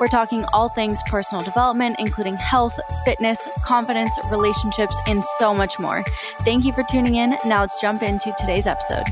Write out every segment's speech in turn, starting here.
We're talking all things personal development, including health, fitness, confidence, relationships, and so much more. Thank you for tuning in. Now let's jump into today's episode.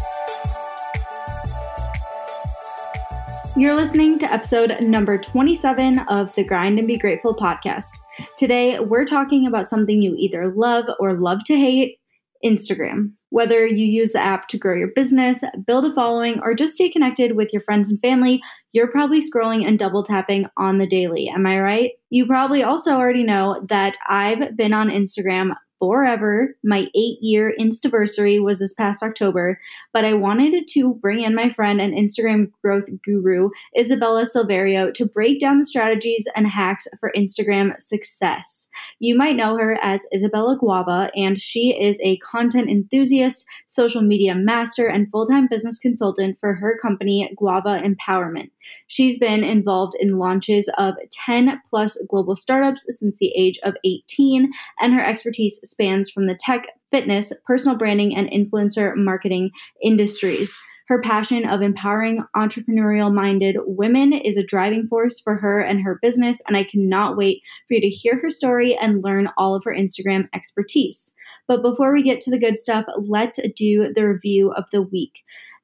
You're listening to episode number 27 of the Grind and Be Grateful podcast. Today, we're talking about something you either love or love to hate Instagram. Whether you use the app to grow your business, build a following, or just stay connected with your friends and family, you're probably scrolling and double tapping on the daily. Am I right? You probably also already know that I've been on Instagram forever. My eight year Instaversary was this past October, but I wanted to bring in my friend and Instagram growth guru, Isabella Silverio, to break down the strategies and hacks for Instagram success. You might know her as Isabella Guava, and she is a content enthusiast, social media master, and full time business consultant for her company, Guava Empowerment. She's been involved in launches of 10 plus global startups since the age of 18, and her expertise spans from the tech, fitness, personal branding, and influencer marketing industries. Her passion of empowering entrepreneurial minded women is a driving force for her and her business, and I cannot wait for you to hear her story and learn all of her Instagram expertise. But before we get to the good stuff, let's do the review of the week.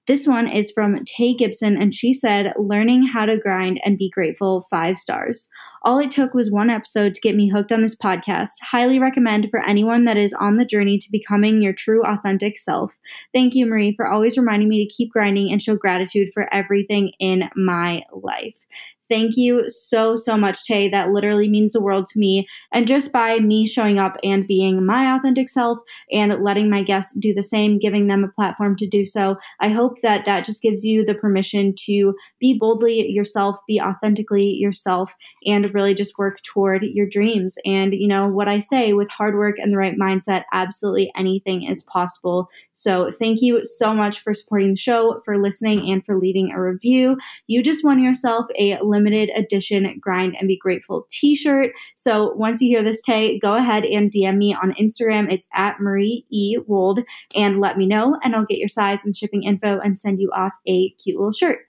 This one is from Tay Gibson, and she said, Learning how to grind and be grateful, five stars. All it took was one episode to get me hooked on this podcast. Highly recommend for anyone that is on the journey to becoming your true, authentic self. Thank you, Marie, for always reminding me to keep grinding and show gratitude for everything in my life. Thank you so, so much, Tay. That literally means the world to me. And just by me showing up and being my authentic self and letting my guests do the same, giving them a platform to do so, I hope that that just gives you the permission to be boldly yourself, be authentically yourself, and really just work toward your dreams. And, you know, what I say with hard work and the right mindset, absolutely anything is possible. So thank you so much for supporting the show, for listening, and for leaving a review. You just won yourself a limited edition Grind and Be Grateful t shirt. So once you hear this, Tay, go ahead and DM me on Instagram. It's at Marie E. Wold and let me know, and I'll get your size and shipping info and send you off a cute little shirt.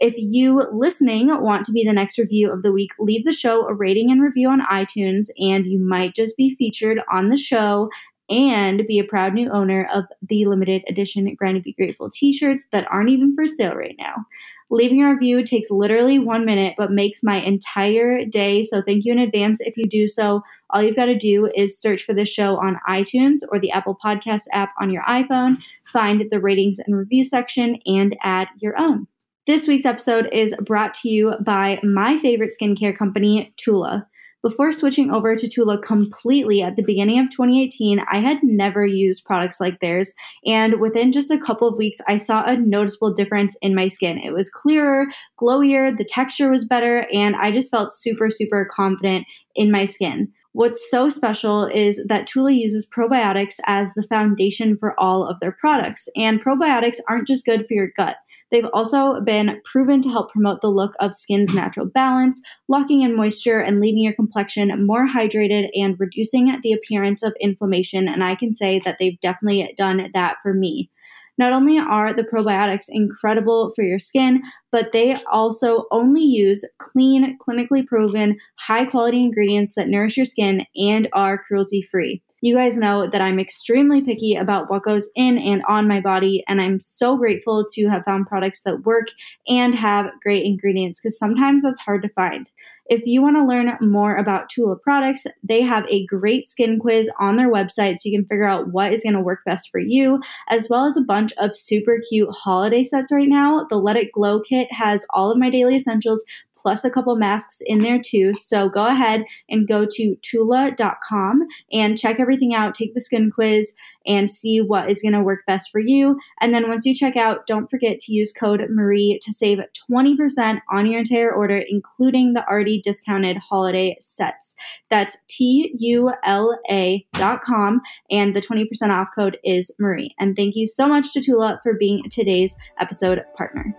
If you listening want to be the next review of the week, leave the show a rating and review on iTunes, and you might just be featured on the show and be a proud new owner of the limited edition Grind and Be Grateful t shirts that aren't even for sale right now. Leaving a review takes literally one minute, but makes my entire day. So thank you in advance if you do so. All you've got to do is search for the show on iTunes or the Apple Podcast app on your iPhone, find the ratings and review section, and add your own. This week's episode is brought to you by my favorite skincare company, Tula. Before switching over to Tula completely at the beginning of 2018, I had never used products like theirs, and within just a couple of weeks, I saw a noticeable difference in my skin. It was clearer, glowier, the texture was better, and I just felt super, super confident in my skin. What's so special is that Tula uses probiotics as the foundation for all of their products. And probiotics aren't just good for your gut. They've also been proven to help promote the look of skin's natural balance, locking in moisture and leaving your complexion more hydrated and reducing the appearance of inflammation. And I can say that they've definitely done that for me. Not only are the probiotics incredible for your skin, but they also only use clean, clinically proven, high quality ingredients that nourish your skin and are cruelty free. You guys know that I'm extremely picky about what goes in and on my body, and I'm so grateful to have found products that work and have great ingredients because sometimes that's hard to find. If you want to learn more about Tula products, they have a great skin quiz on their website so you can figure out what is going to work best for you, as well as a bunch of super cute holiday sets right now. The Let It Glow kit has all of my daily essentials plus a couple masks in there too. So go ahead and go to tula.com and check everything out. Take the skin quiz and see what is going to work best for you. And then once you check out, don't forget to use code Marie to save 20% on your entire order, including the already discounted holiday sets. That's T U L A dot com, and the 20% off code is Marie. And thank you so much to Tula for being today's episode partner.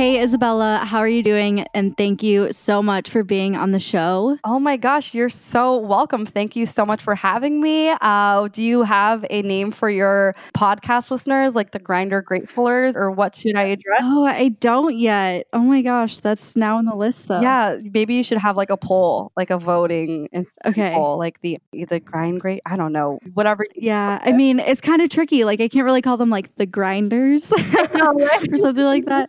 Hey, Isabella, how are you doing? And thank you so much for being on the show. Oh my gosh, you're so welcome. Thank you so much for having me. Uh, do you have a name for your podcast listeners, like the Grindr Gratefulers, or what should I address? Oh, I don't yet. Oh my gosh, that's now on the list though. Yeah, maybe you should have like a poll, like a voting okay. poll, like the the grind great. I don't know, whatever. Yeah, I mean, it's kind of tricky. Like, I can't really call them like the grinders or something like that.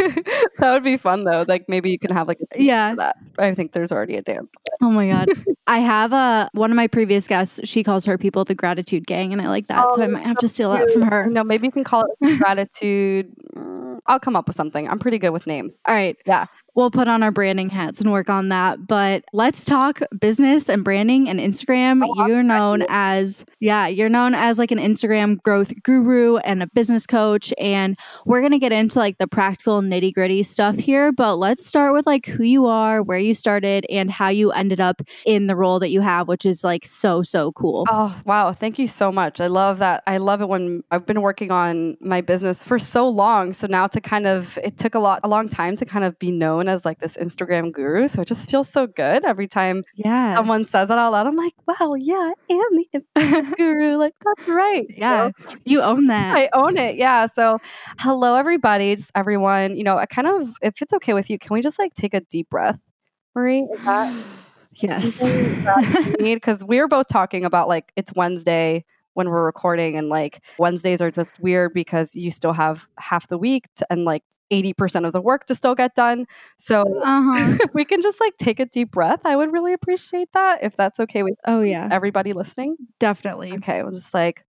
that would be fun though. Like maybe you can have like yeah. that. I think there's already a dance. Oh my god. I have a one of my previous guests. She calls her people the gratitude gang, and I like that. Oh, so I oh, might have so to steal cute. that from her. No, maybe you can call it gratitude. Mm, I'll come up with something. I'm pretty good with names. All right. Yeah. We'll put on our branding hats and work on that. But let's talk business and branding and Instagram. Oh, you're known as, yeah, you're known as like an Instagram growth guru and a business coach. And we're going to get into like the practical nitty gritty stuff here. But let's start with like who you are, where you started, and how you ended up in the role that you have, which is like so, so cool. Oh, wow. Thank you so much. I love that. I love it when I've been working on my business for so long. So now to kind of, it took a lot, a long time to kind of be known as like this Instagram guru. So it just feels so good every time yeah. someone says it out loud. I'm like, wow, yeah, I am the Instagram guru. Like, that's right. Yeah. You, own that. I own it. Yeah. So hello, everybody. Just everyone, you know, I kind of, if it's okay with you, can we just like take a deep breath, Marie? Is that, yes. Because we are both talking about like, it's Wednesday when we're recording and like Wednesdays are just weird because you still have half the week to, and like 80% of the work to still get done. So uh-huh. if we can just like take a deep breath, I would really appreciate that if that's okay with Oh yeah. everybody listening. Definitely. Okay, we'll just like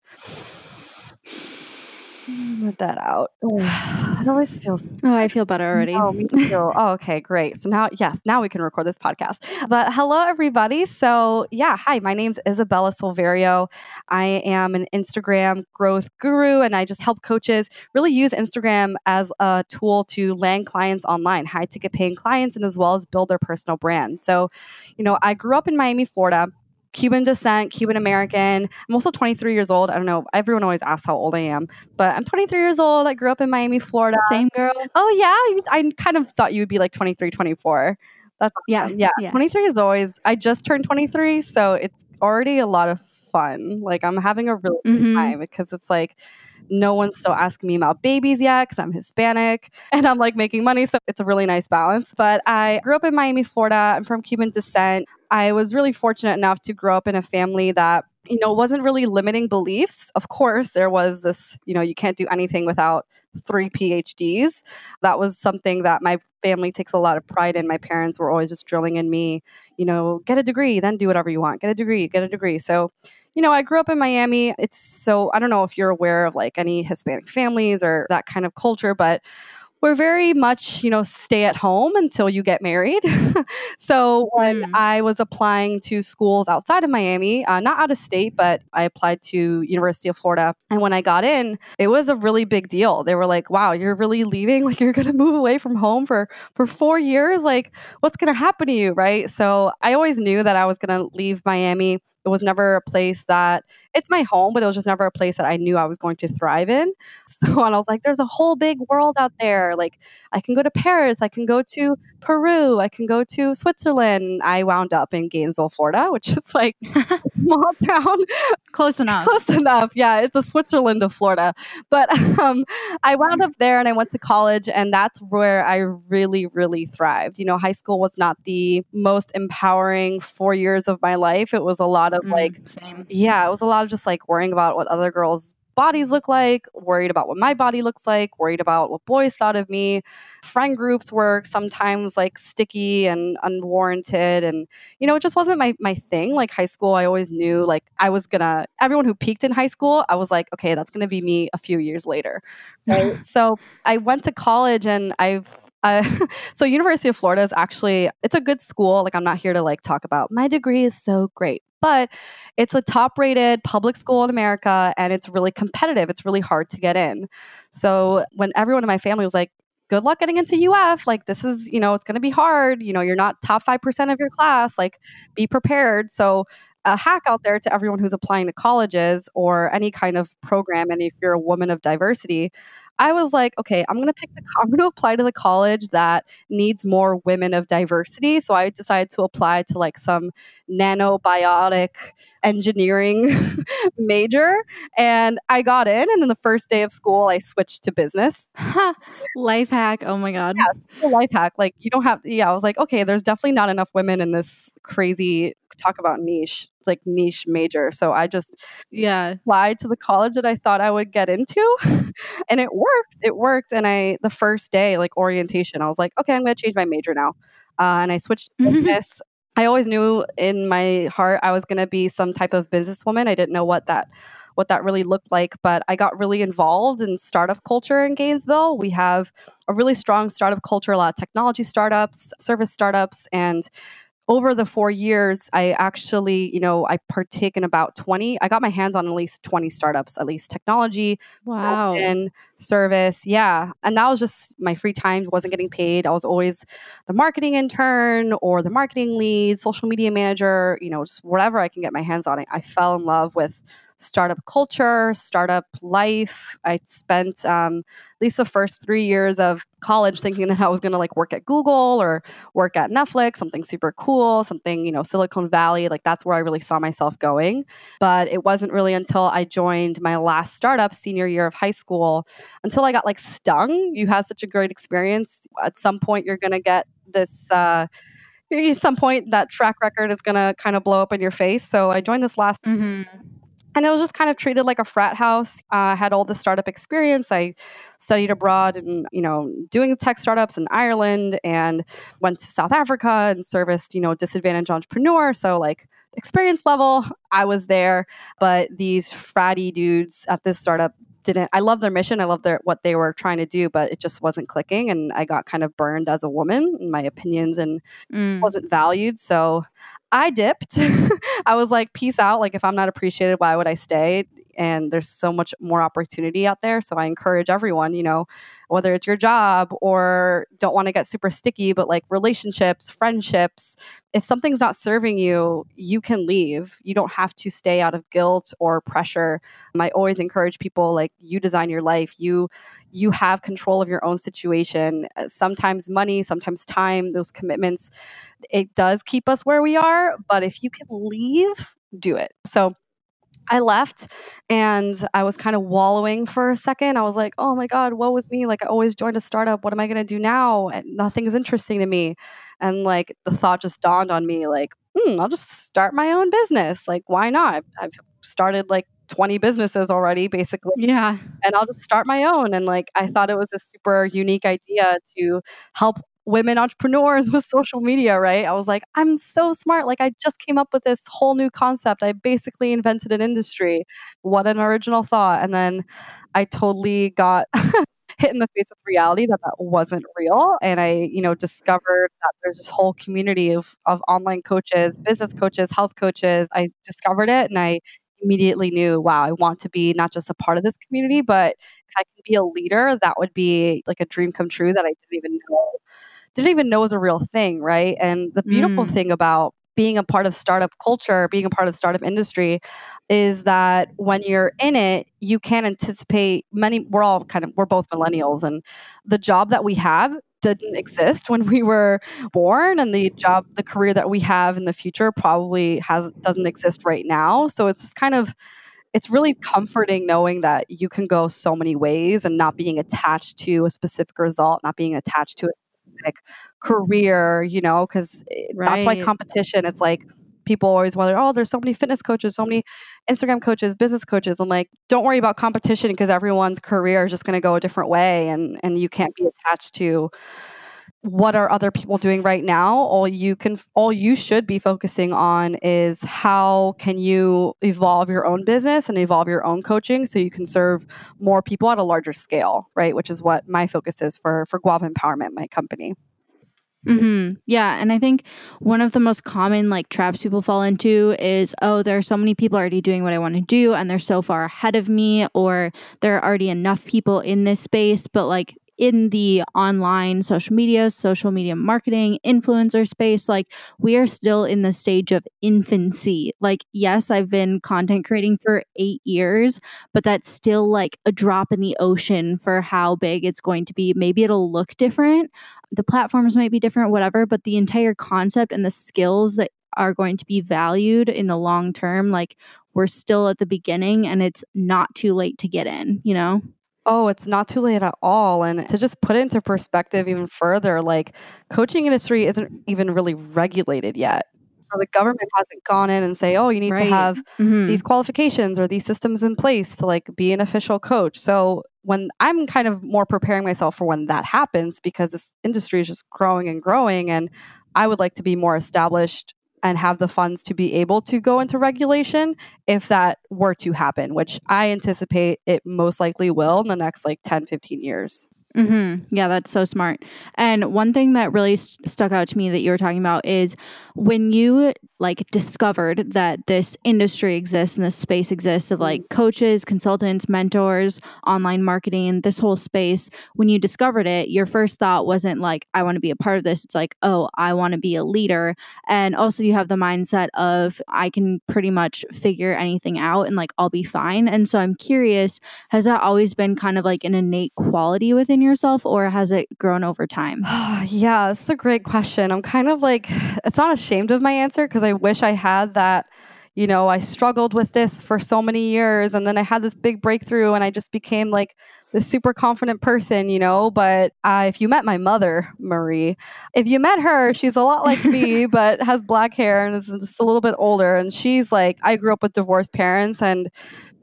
let that out. it always feels. Oh, I feel better already. Oh, me too. oh, okay, great. So now, yes, now we can record this podcast. But hello, everybody. So, yeah, hi, my name's Isabella Silverio. I am an Instagram growth guru, and I just help coaches really use Instagram as a tool to land clients online, high ticket paying clients, and as well as build their personal brand. So, you know, I grew up in Miami, Florida. Cuban descent, Cuban American. I'm also 23 years old. I don't know. Everyone always asks how old I am, but I'm 23 years old. I grew up in Miami, Florida. Same girl. Oh, yeah. I kind of thought you would be like 23, 24. That's yeah, yeah. yeah. 23 is always, I just turned 23. So it's already a lot of fun. Like I'm having a really mm-hmm. good time because it's like, no one's still asking me about babies yet because I'm Hispanic and I'm like making money. So it's a really nice balance. But I grew up in Miami, Florida. I'm from Cuban descent. I was really fortunate enough to grow up in a family that you know wasn't really limiting beliefs of course there was this you know you can't do anything without three phds that was something that my family takes a lot of pride in my parents were always just drilling in me you know get a degree then do whatever you want get a degree get a degree so you know, I grew up in Miami. It's so, I don't know if you're aware of like any Hispanic families or that kind of culture, but we're very much, you know, stay at home until you get married. so when mm. I was applying to schools outside of Miami, uh, not out of state, but I applied to University of Florida. And when I got in, it was a really big deal. They were like, "Wow, you're really leaving? Like you're going to move away from home for for 4 years? Like what's going to happen to you?" Right? So I always knew that I was going to leave Miami it was never a place that it's my home, but it was just never a place that I knew I was going to thrive in. So, and I was like, there's a whole big world out there. Like, I can go to Paris, I can go to Peru, I can go to Switzerland. I wound up in Gainesville, Florida, which is like small town. Close enough. Close enough. Yeah, it's a Switzerland of Florida. But um, I wound up there and I went to college, and that's where I really, really thrived. You know, high school was not the most empowering four years of my life. It was a lot of mm, like, same. yeah, it was a lot of just like worrying about what other girls bodies look like, worried about what my body looks like, worried about what boys thought of me. Friend groups were sometimes like sticky and unwarranted. And, you know, it just wasn't my, my thing. Like high school, I always knew like I was gonna, everyone who peaked in high school, I was like, okay, that's gonna be me a few years later. Right. so I went to college and I've uh, so University of Florida is actually it's a good school. Like I'm not here to like talk about my degree is so great, but it's a top rated public school in America and it's really competitive. It's really hard to get in. So when everyone in my family was like, good luck getting into UF. Like, this is, you know, it's going to be hard. You know, you're not top 5% of your class. Like, be prepared. So, a hack out there to everyone who's applying to colleges or any kind of program. And if you're a woman of diversity, I was like, okay, I'm going to pick the, I'm to apply to the college that needs more women of diversity. So I decided to apply to like some nanobiotic engineering major and I got in. And then the first day of school, I switched to business. life hack. Oh my God. Yes, life hack. Like you don't have to, yeah, I was like, okay, there's definitely not enough women in this crazy talk about niche. It's like niche major. So I just yeah applied to the college that I thought I would get into, and it worked. It worked. And I the first day like orientation, I was like, okay, I'm going to change my major now, uh, and I switched to business. I always knew in my heart I was going to be some type of businesswoman. I didn't know what that what that really looked like, but I got really involved in startup culture in Gainesville. We have a really strong startup culture, a lot of technology startups, service startups, and over the four years, I actually, you know, I partake in about 20. I got my hands on at least 20 startups, at least technology, wow, and service. Yeah. And that was just my free time, wasn't getting paid. I was always the marketing intern or the marketing lead, social media manager, you know, just whatever I can get my hands on it. I fell in love with startup culture, startup life. I spent um, at least the first three years of college thinking that I was going to like work at Google or work at Netflix, something super cool, something, you know, Silicon Valley. Like that's where I really saw myself going. But it wasn't really until I joined my last startup senior year of high school until I got like stung. You have such a great experience. At some point, you're going to get this. Uh, at some point that track record is going to kind of blow up in your face. So I joined this last mm-hmm and it was just kind of treated like a frat house. I uh, had all the startup experience. I studied abroad and, you know, doing tech startups in Ireland and went to South Africa and serviced, you know, disadvantaged entrepreneur. So like experience level, I was there. But these fratty dudes at this startup didn't I love their mission. I love their what they were trying to do, but it just wasn't clicking and I got kind of burned as a woman in my opinions and mm. wasn't valued. So I dipped. I was like, peace out. Like if I'm not appreciated, why would I stay? And there's so much more opportunity out there. So I encourage everyone, you know, whether it's your job or don't want to get super sticky, but like relationships, friendships, if something's not serving you, you can leave. You don't have to stay out of guilt or pressure. I always encourage people like you design your life. You you have control of your own situation. Uh, sometimes money, sometimes time, those commitments, it does keep us where we are, but if you can leave, do it. So I left and I was kind of wallowing for a second. I was like, oh my God, what was me? Like, I always joined a startup. What am I going to do now? And nothing is interesting to me. And like, the thought just dawned on me, like, hmm, I'll just start my own business. Like, why not? I've started like 20 businesses already, basically. Yeah. And I'll just start my own. And like, I thought it was a super unique idea to help women entrepreneurs with social media, right? I was like, I'm so smart. Like, I just came up with this whole new concept. I basically invented an industry. What an original thought. And then I totally got. hit in the face with reality that that wasn't real and i you know discovered that there's this whole community of of online coaches business coaches health coaches i discovered it and i immediately knew, wow, I want to be not just a part of this community, but if I can be a leader, that would be like a dream come true that I didn't even know didn't even know was a real thing, right? And the beautiful mm. thing about being a part of startup culture, being a part of startup industry is that when you're in it, you can anticipate many we're all kind of we're both millennials and the job that we have didn't exist when we were born and the job the career that we have in the future probably has doesn't exist right now. So it's just kind of it's really comforting knowing that you can go so many ways and not being attached to a specific result, not being attached to a specific career, you know, because right. Eh, that's why competition, it's like people always wonder, oh, there's so many fitness coaches, so many Instagram coaches, business coaches. I'm like, don't worry about competition because everyone's career is just going to go a different way, and and you can't be attached to what are other people doing right now all you can all you should be focusing on is how can you evolve your own business and evolve your own coaching so you can serve more people at a larger scale right which is what my focus is for for guava empowerment my company Mm-hmm. Yeah. And I think one of the most common like traps people fall into is, oh, there are so many people already doing what I want to do and they're so far ahead of me, or there are already enough people in this space, but like in the online social media, social media marketing, influencer space, like we are still in the stage of infancy. Like, yes, I've been content creating for eight years, but that's still like a drop in the ocean for how big it's going to be. Maybe it'll look different. The platforms might be different, whatever, but the entire concept and the skills that are going to be valued in the long term, like we're still at the beginning and it's not too late to get in, you know? Oh, it's not too late at all. And to just put it into perspective even further, like coaching industry isn't even really regulated yet. So the government hasn't gone in and say, "Oh, you need right. to have mm-hmm. these qualifications or these systems in place to like be an official coach." So when I'm kind of more preparing myself for when that happens because this industry is just growing and growing and I would like to be more established and have the funds to be able to go into regulation if that were to happen, which I anticipate it most likely will in the next like 10, 15 years. Mm-hmm. Yeah, that's so smart. And one thing that really st- stuck out to me that you were talking about is when you like discovered that this industry exists and this space exists of like coaches, consultants, mentors, online marketing, this whole space. When you discovered it, your first thought wasn't like, I want to be a part of this. It's like, oh, I want to be a leader. And also, you have the mindset of, I can pretty much figure anything out and like I'll be fine. And so I'm curious, has that always been kind of like an innate quality within within yourself or has it grown over time? yeah, it's a great question. I'm kind of like, it's not ashamed of my answer because I wish I had that. You know, I struggled with this for so many years and then I had this big breakthrough and I just became like this super confident person, you know. But uh, if you met my mother, Marie, if you met her, she's a lot like me, but has black hair and is just a little bit older. And she's like, I grew up with divorced parents and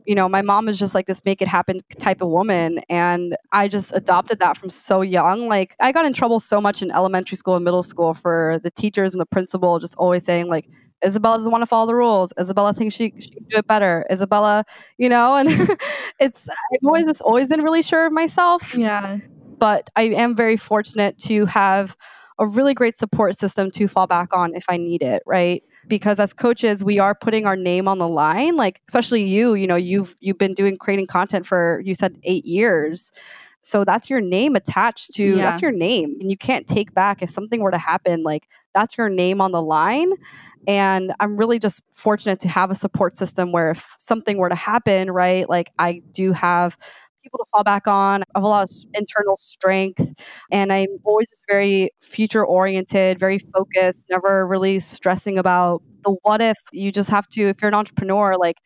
you know, my mom is just like this make it happen type of woman. And I just adopted that from so young. Like, I got in trouble so much in elementary school and middle school for the teachers and the principal just always saying, like, Isabella doesn't want to follow the rules. Isabella thinks she, she can do it better. Isabella, you know, and it's, I've always just always been really sure of myself. Yeah. But I am very fortunate to have a really great support system to fall back on if I need it, right? Because as coaches we are putting our name on the line like especially you you know you've you've been doing creating content for you said 8 years so that's your name attached to yeah. that's your name and you can't take back if something were to happen like that's your name on the line and i'm really just fortunate to have a support system where if something were to happen right like i do have people to fall back on. I have a lot of internal strength, and I'm always just very future oriented, very focused, never really stressing about the what ifs. You just have to, if you're an entrepreneur, like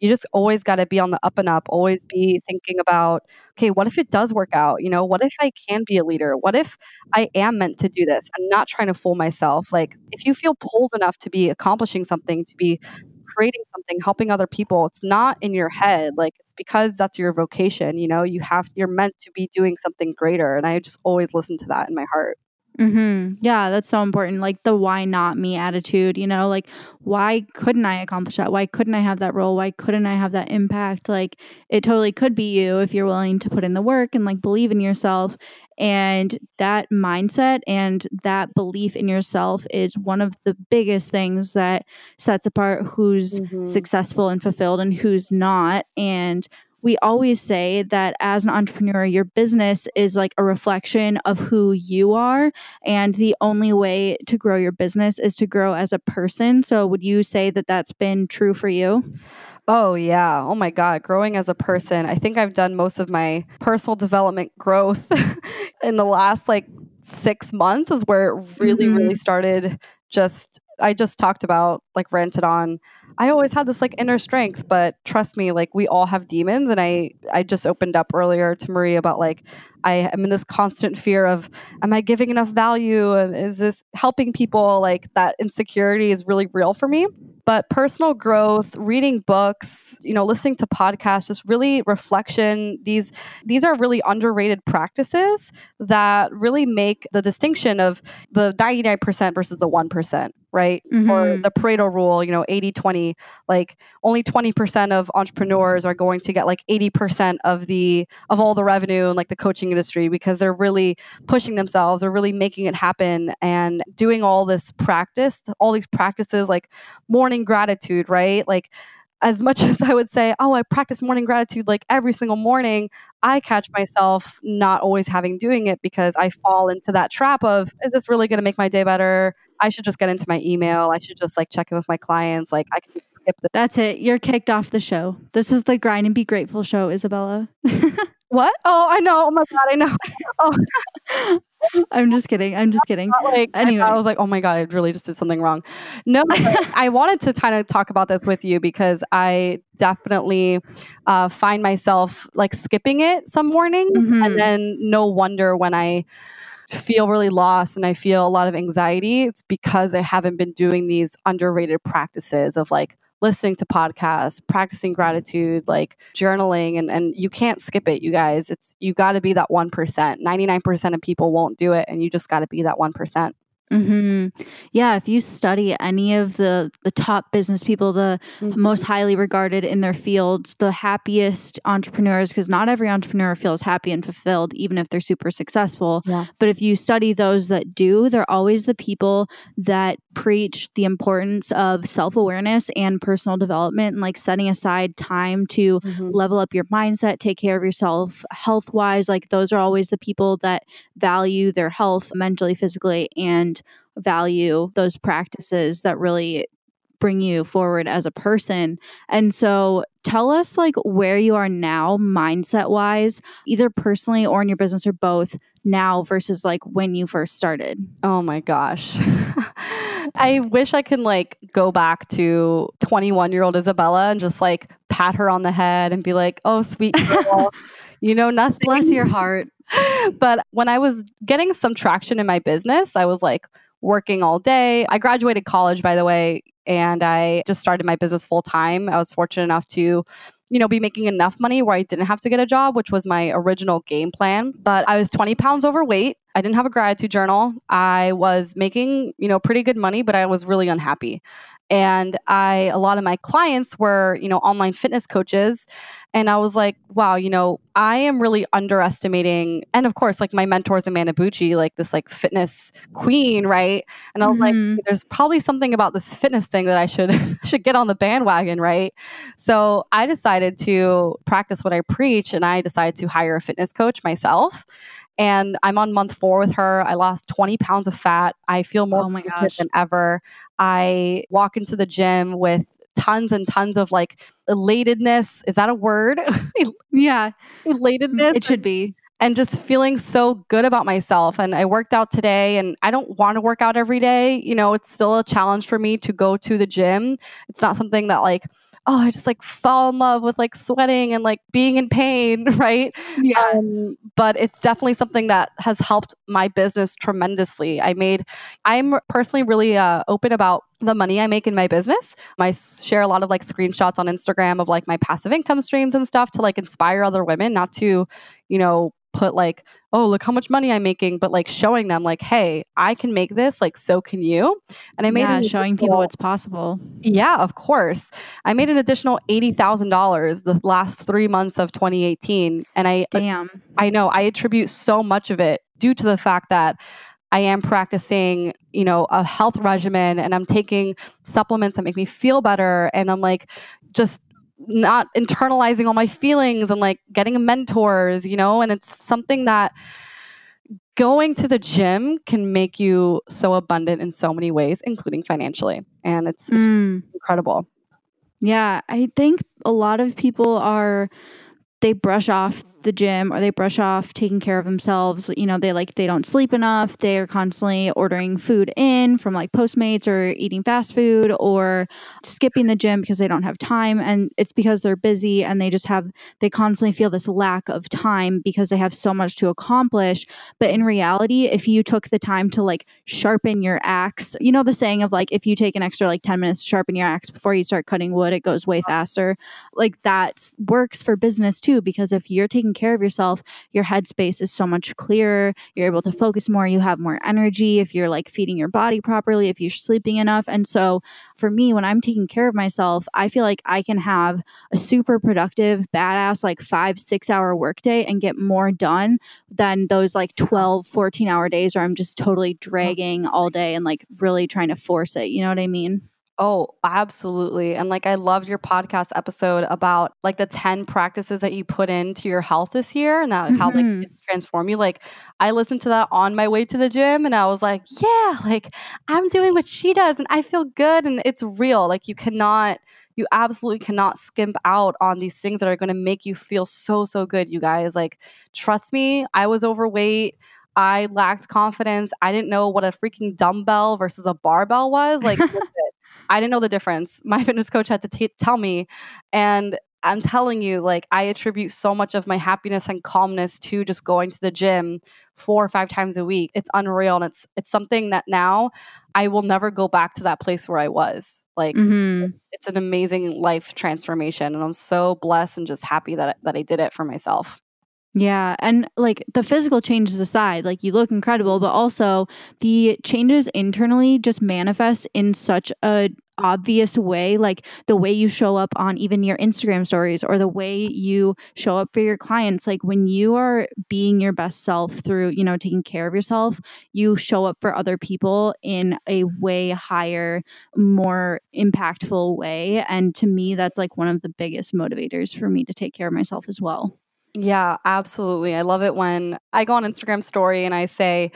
you just always got to be on the up and up, always be thinking about, okay, what if it does work out? You know, what if I can be a leader? What if I am meant to do this? I'm not trying to fool myself. Like, if you feel pulled enough to be accomplishing something, to be creating something, helping other people, it's not in your head. Like it's because that's your vocation, you know, you have you're meant to be doing something greater. And I just always listen to that in my heart. Mm-hmm. Yeah, that's so important. Like the why not me attitude, you know, like why couldn't I accomplish that? Why couldn't I have that role? Why couldn't I have that impact? Like it totally could be you if you're willing to put in the work and like believe in yourself. And that mindset and that belief in yourself is one of the biggest things that sets apart who's mm-hmm. successful and fulfilled and who's not. And we always say that as an entrepreneur, your business is like a reflection of who you are. And the only way to grow your business is to grow as a person. So, would you say that that's been true for you? Oh, yeah. Oh, my God. Growing as a person. I think I've done most of my personal development growth in the last like six months, is where it really, mm-hmm. really started just I just talked about, like ranted on, I always had this like inner strength, but trust me, like we all have demons. And I, I just opened up earlier to Marie about like, I am in this constant fear of, am I giving enough value? And is this helping people? Like that insecurity is really real for me but personal growth reading books you know listening to podcasts just really reflection these these are really underrated practices that really make the distinction of the 99% versus the 1% right? Mm-hmm. Or the Pareto rule, you know, 80 20, like only 20% of entrepreneurs are going to get like 80% of the of all the revenue in like the coaching industry because they're really pushing themselves, they're really making it happen and doing all this practice, all these practices like morning gratitude, right? Like as much as I would say, oh, I practice morning gratitude like every single morning, I catch mm-hmm. myself not always having doing it because I fall into that trap of, is this really going to make my day better? I should just get into my email. I should just like check in with my clients. Like I can skip the. That's it. You're kicked off the show. This is the Grind and Be Grateful show, Isabella. what? Oh, I know. Oh my God, I know. oh. I'm just kidding. I'm just kidding. Like, anyway, I, I, was like, oh my god, I really just did something wrong. No, I wanted to kind of talk about this with you because I definitely uh, find myself like skipping it some mornings, mm-hmm. and then no wonder when I feel really lost and I feel a lot of anxiety. It's because I haven't been doing these underrated practices of like listening to podcasts, practicing mm-hmm. gratitude, like journaling, and, and you can't skip it, you guys. It's you got to be that 1%. 99% of people won't do it, and you just got to be that 1%. Mm-hmm. Yeah, if you study any of the the top business people, the mm-hmm. most highly regarded in their fields, the happiest entrepreneurs, because not every entrepreneur feels happy and fulfilled, even if they're super successful. Yeah. But if you study those that do, they're always the people that preach the importance of self awareness and personal development, and like setting aside time to mm-hmm. level up your mindset, take care of yourself health wise. Like those are always the people that value their health mentally, physically, and value those practices that really bring you forward as a person. And so tell us like where you are now mindset wise, either personally or in your business or both now versus like when you first started. Oh my gosh. I wish I could like go back to 21 year old Isabella and just like pat her on the head and be like, oh, sweet girl, you know nothing. Bless your heart. but when I was getting some traction in my business, I was like, working all day. I graduated college, by the way, and I just started my business full time. I was fortunate enough to you know, be making enough money where I didn't have to get a job, which was my original game plan. But I was 20 pounds overweight. I didn't have a gratitude journal. I was making, you know, pretty good money, but I was really unhappy and i a lot of my clients were you know online fitness coaches. And i was like wow you know i am really underestimating and of course like my mentors amanda bucci like this like fitness queen right? And i was mm-hmm. like there's probably something about this fitness thing that i should should get on the bandwagon right? So i decided to practice what i preach and i decided to hire a fitness coach myself and I'm on month four with her. I lost 20 pounds of fat. I feel more oh than ever. I walk into the gym with tons and tons of like elatedness. Is that a word? yeah. Elatedness. It should be. And just feeling so good about myself. And I worked out today, and I don't want to work out every day. You know, it's still a challenge for me to go to the gym. It's not something that like oh, I just like fall in love with like sweating and like being in pain, right? Yeah. Um, but it's definitely something that has helped my business tremendously. I made, I'm personally really uh, open about the money I make in my business. I share a lot of like screenshots on Instagram of like my passive income streams and stuff to like inspire other women, not to, you know, put like, oh, look how much money I'm making, but like showing them like, hey, I can make this, like so can you. And I made yeah, showing people what's possible. Yeah, of course. I made an additional eighty thousand dollars the last three months of 2018, and I uh, damn, I know I attribute so much of it due to the fact that. I am practicing, you know, a health regimen and I'm taking supplements that make me feel better. And I'm like, just not internalizing all my feelings and like getting mentors, you know, and it's something that going to the gym can make you so abundant in so many ways, including financially. And it's, it's mm. incredible. Yeah, I think a lot of people are they brush off the gym or they brush off taking care of themselves. You know, they like they don't sleep enough. They are constantly ordering food in from like Postmates or eating fast food or skipping the gym because they don't have time and it's because they're busy and they just have they constantly feel this lack of time because they have so much to accomplish. But in reality, if you took the time to like sharpen your axe, you know the saying of like if you take an extra like 10 minutes to sharpen your axe before you start cutting wood, it goes way uh-huh. faster. Like that works for business too because if you're taking care of yourself, your headspace is so much clearer. You're able to focus more, you have more energy if you're like feeding your body properly, if you're sleeping enough. And so for me, when I'm taking care of myself, I feel like I can have a super productive, badass, like five, six hour workday and get more done than those like 12, 14 hour days where I'm just totally dragging all day and like really trying to force it. You know what I mean? Oh, absolutely. And like I loved your podcast episode about like the 10 practices that you put into your health this year and that, mm-hmm. how like mm-hmm. it's transformed you. Like I listened to that on my way to the gym and I was like, yeah, like I'm doing what she does and I feel good and it's real. Like you cannot you absolutely cannot skimp out on these things that are going to make you feel so so good, you guys. Like trust me, I was overweight. I lacked confidence. I didn't know what a freaking dumbbell versus a barbell was. Like I didn't know the difference. My fitness coach had to t- tell me. And I'm telling you, like, I attribute so much of my happiness and calmness to just going to the gym four or five times a week. It's unreal. And it's, it's something that now I will never go back to that place where I was. Like, mm-hmm. it's, it's an amazing life transformation. And I'm so blessed and just happy that, that I did it for myself. Yeah. And like the physical changes aside, like you look incredible, but also the changes internally just manifest in such a obvious way like the way you show up on even your Instagram stories or the way you show up for your clients like when you are being your best self through you know taking care of yourself you show up for other people in a way higher more impactful way and to me that's like one of the biggest motivators for me to take care of myself as well yeah, absolutely. I love it when I go on Instagram story and I say,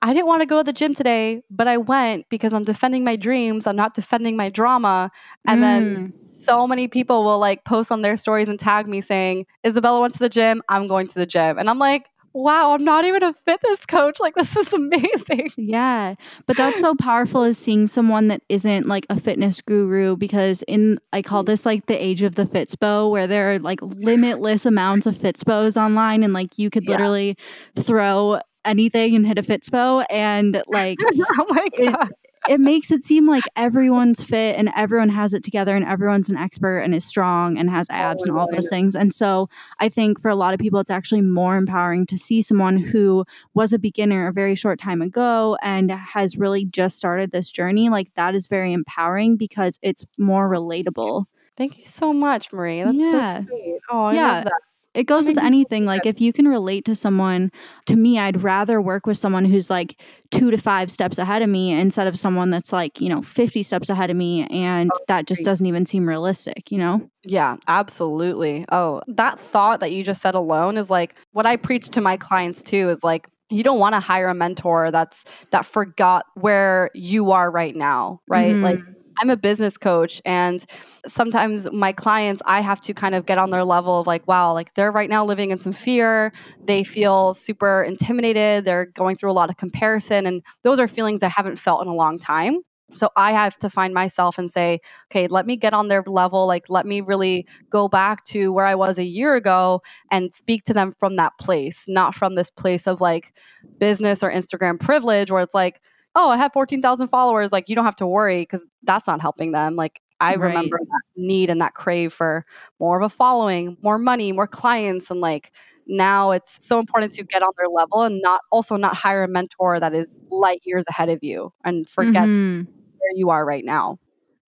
I didn't want to go to the gym today, but I went because I'm defending my dreams. I'm not defending my drama. And mm. then so many people will like post on their stories and tag me saying, Isabella went to the gym. I'm going to the gym. And I'm like, wow, I'm not even a fitness coach. Like, this is amazing. Yeah. But that's so powerful is seeing someone that isn't like a fitness guru because in, I call this like the age of the Fitspo, where there are like limitless amounts of Fitspos online and like you could yeah. literally throw anything and hit a Fitspo and like oh my god. It, it makes it seem like everyone's fit and everyone has it together and everyone's an expert and is strong and has oh abs oh, and all those things. And so I think for a lot of people, it's actually more empowering to see someone who was a beginner a very short time ago and has really just started this journey. Like that is very empowering because it's more relatable. Thank you so much, Marie. That's yeah. so sweet. Oh, I yeah. love that. It goes with anything. Like if you can relate to someone, to me, I'd rather work with someone who's like two to five steps ahead of me instead of someone that's like, you know, 50 steps ahead of me. And that just doesn't even seem realistic, you know? Yeah, absolutely. Oh, that thought that you just said alone is like what I preach to my clients too is like, you don't want to hire a mentor that's that forgot where you are right now, right? Mm-hmm. Like I'm a business coach and sometimes my clients I have to kind of get on their level of like wow like they're right now living in some fear. They feel super intimidated. They're going through a lot of comparison and those are feelings I haven't felt in a long time. So I have to find myself and say, okay, let me get on their level. Like, let me really go back to where I was a year ago and speak to them from that place, not from this place of like business or Instagram privilege where it's like, oh, I have 14,000 followers. Like, you don't have to worry because that's not helping them. Like, I right. remember that need and that crave for more of a following, more money, more clients. And like, now it's so important to get on their level and not also not hire a mentor that is light years ahead of you and forgets mm-hmm. where you are right now.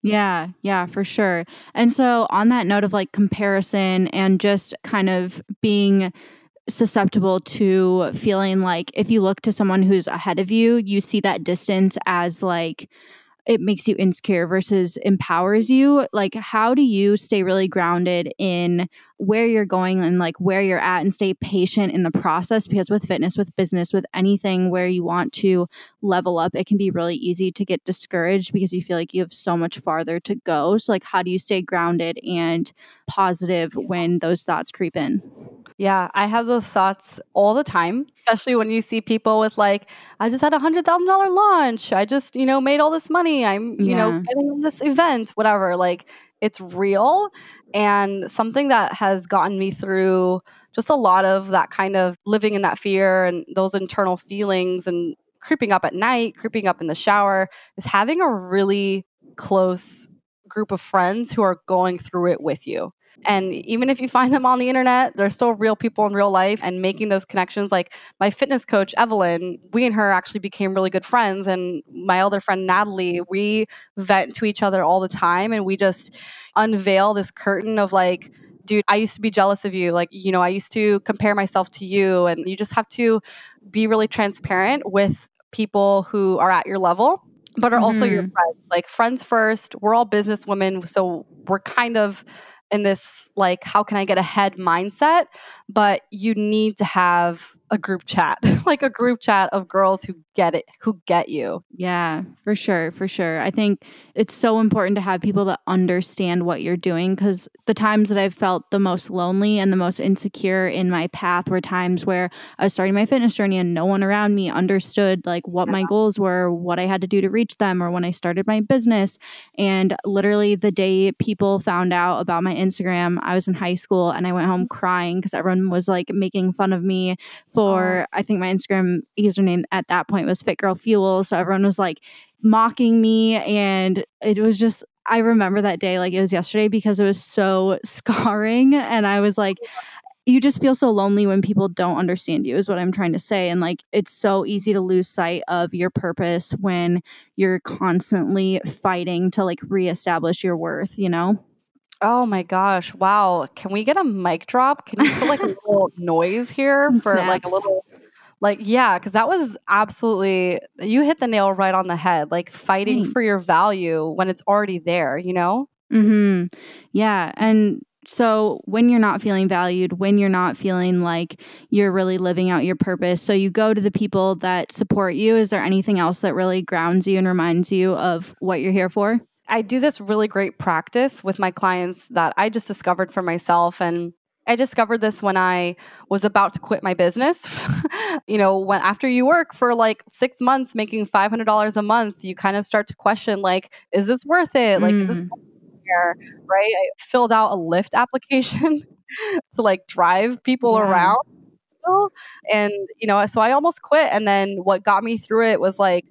Yeah, yeah, for sure. And so, on that note of like comparison and just kind of being susceptible to feeling like if you look to someone who's ahead of you, you see that distance as like it makes you insecure versus empowers you. Like how do you stay really grounded in where you're going and like where you're at and stay patient in the process? Because with fitness with business with anything where you want to level up it can be really easy to get discouraged because you feel like you have so much farther to go. So like how do you stay grounded and positive when those thoughts creep in Yeah, I have those thoughts all the time, especially when you see people with like, I just had a hundred thousand dollar launch. I just, you know, made all this money. I'm, you yeah. know, getting this event, whatever. Like it's real and something that has gotten me through just a lot of that kind of living in that fear and those internal feelings and creeping up at night, creeping up in the shower is having a really close group of friends who are going through it with you. And even if you find them on the internet, they're still real people in real life and making those connections. Like my fitness coach, Evelyn, we and her actually became really good friends. And my other friend, Natalie, we vent to each other all the time. And we just unveil this curtain of like, dude, I used to be jealous of you. Like, you know, I used to compare myself to you. And you just have to be really transparent with people who are at your level but are also mm-hmm. your friends like friends first we're all business women so we're kind of in this like how can i get ahead mindset? But you need to have a group chat like a group chat of girls who get it who get you. Yeah for sure for sure. I think it's so important to have people that understand what you're doing because the times that i've felt the most lonely and the most insecure in my path were times where i was starting my fitness journey and no one around me understood like what yeah. my goals were what i had to do to reach them or when i started my business. And literally the day people found out about my instagram i was in high school and i went home crying because everyone was like making fun of me for oh. I think my Instagram username at that point was Fit Girl Fuel. So everyone was like mocking me and it was just I remember that day like it was yesterday because it was so scarring and I was like you just feel so lonely when people don't understand you is what i'm trying to say and like it's so easy to lose sight of your purpose when you're constantly fighting to like reestablish your worth you know Oh my gosh. Wow. Can we get a mic drop? Can you put like a little noise here Some for snaps. like a little like yeah, cuz that was absolutely you hit the nail right on the head. Like fighting mm. for your value when it's already there, you know? Mhm. Yeah, and so when you're not feeling valued, when you're not feeling like you're really living out your purpose, so you go to the people that support you, is there anything else that really grounds you and reminds you of what you're here for? I do this really great practice with my clients that I just discovered for myself. And I discovered this when I was about to quit my business. you know, when after you work for like six months making $500 a month, you kind of start to question, like, is this worth it? Like, mm. is this here? Mm. Right? I filled out a Lyft application to like drive people yeah. around. And, you know, so I almost quit. And then what got me through it was like,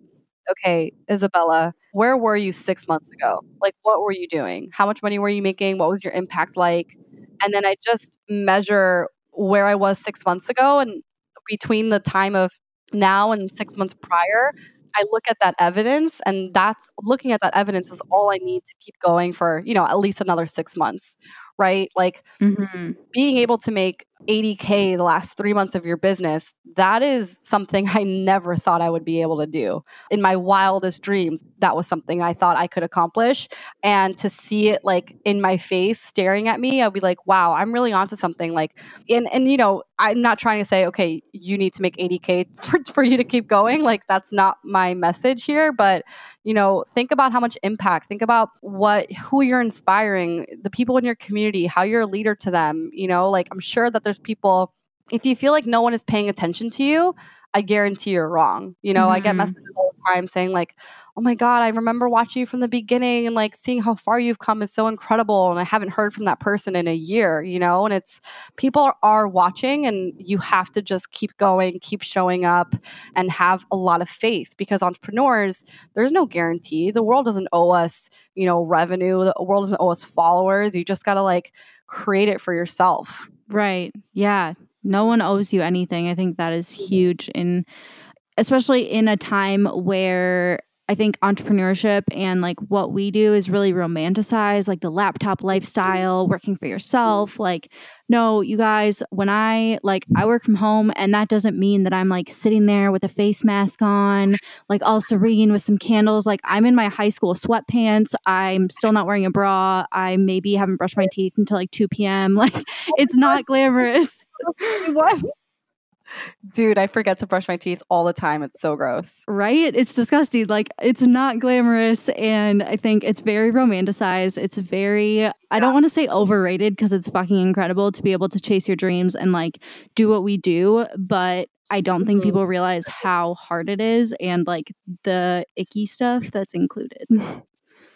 okay, Isabella, where were you six months ago? Like, what were you doing? How much money were you making? What was your impact like? And then I just measure where I was six months ago and between the time of now and six months prior. I look at that evidence, and that's looking at that evidence is all I need to keep going for, you know, at least another six months right? Like mm-hmm. being able to make 80K the last three months of your business, that is something I never thought I would be able to do. In my wildest dreams, that was something I thought I could accomplish. And to see it like in my face staring at me, I'd be like, wow, I'm really onto something. Like, and, and you know, I'm not trying to say, okay, you need to make 80K for, for you to keep going. Like, that's not my message here. But, you know, think about how much impact, think about what, who you're inspiring, the people in your community, how you're a leader to them. You know, like, I'm sure that there's people, if you feel like no one is paying attention to you, I guarantee you're wrong. You know, mm-hmm. I get mm-hmm. messages all the time saying, like, oh my God, I remember watching you from the beginning and like seeing how far you've come is so incredible. And I haven't heard from that person in a year, you know? And it's people are, are watching and you have to just keep going, keep showing up and have a lot of faith because entrepreneurs, there's no guarantee. The world doesn't owe us, you know, revenue, the world doesn't owe us followers. You just got to like create it for yourself. Right. Yeah. No one owes you anything. I think that is mm-hmm. huge in especially in a time where I think entrepreneurship and like what we do is really romanticized, like the laptop lifestyle, working for yourself. Like, no, you guys, when I like, I work from home, and that doesn't mean that I'm like sitting there with a face mask on, like all serene with some candles. Like, I'm in my high school sweatpants. I'm still not wearing a bra. I maybe haven't brushed my teeth until like 2 p.m. Like, it's not glamorous. what? Dude, I forget to brush my teeth all the time. It's so gross. Right? It's disgusting. Like, it's not glamorous. And I think it's very romanticized. It's very, yeah. I don't want to say overrated because it's fucking incredible to be able to chase your dreams and like do what we do. But I don't mm-hmm. think people realize how hard it is and like the icky stuff that's included.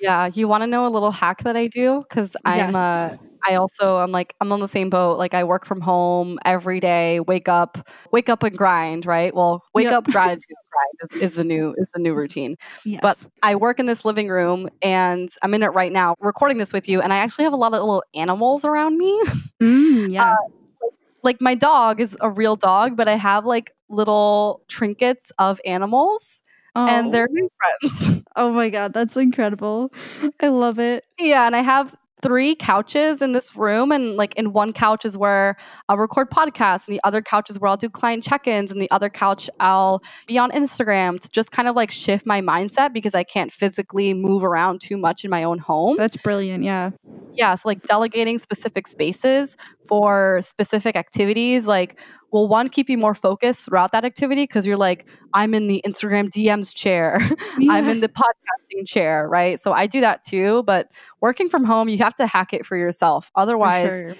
Yeah, you want to know a little hack that I do because I'm uh, I also I'm like I'm on the same boat. Like I work from home every day. Wake up, wake up and grind. Right. Well, wake yep. up, gratitude, grind is, is the new is the new routine. Yes. But I work in this living room and I'm in it right now, recording this with you. And I actually have a lot of little animals around me. Mm, yeah. Uh, like, like my dog is a real dog, but I have like little trinkets of animals Oh. and they're new friends. Oh my god, that's incredible. I love it. Yeah, and I have three couches in this room and like in one couch is where I'll record podcasts and the other couch is where I'll do client check-ins and the other couch I'll be on Instagram to just kind of like shift my mindset because I can't physically move around too much in my own home. That's brilliant, yeah. Yeah, so like delegating specific spaces for specific activities like will one keep you more focused throughout that activity because you're like i'm in the instagram dms chair yeah. i'm in the podcasting chair right so i do that too but working from home you have to hack it for yourself otherwise for sure.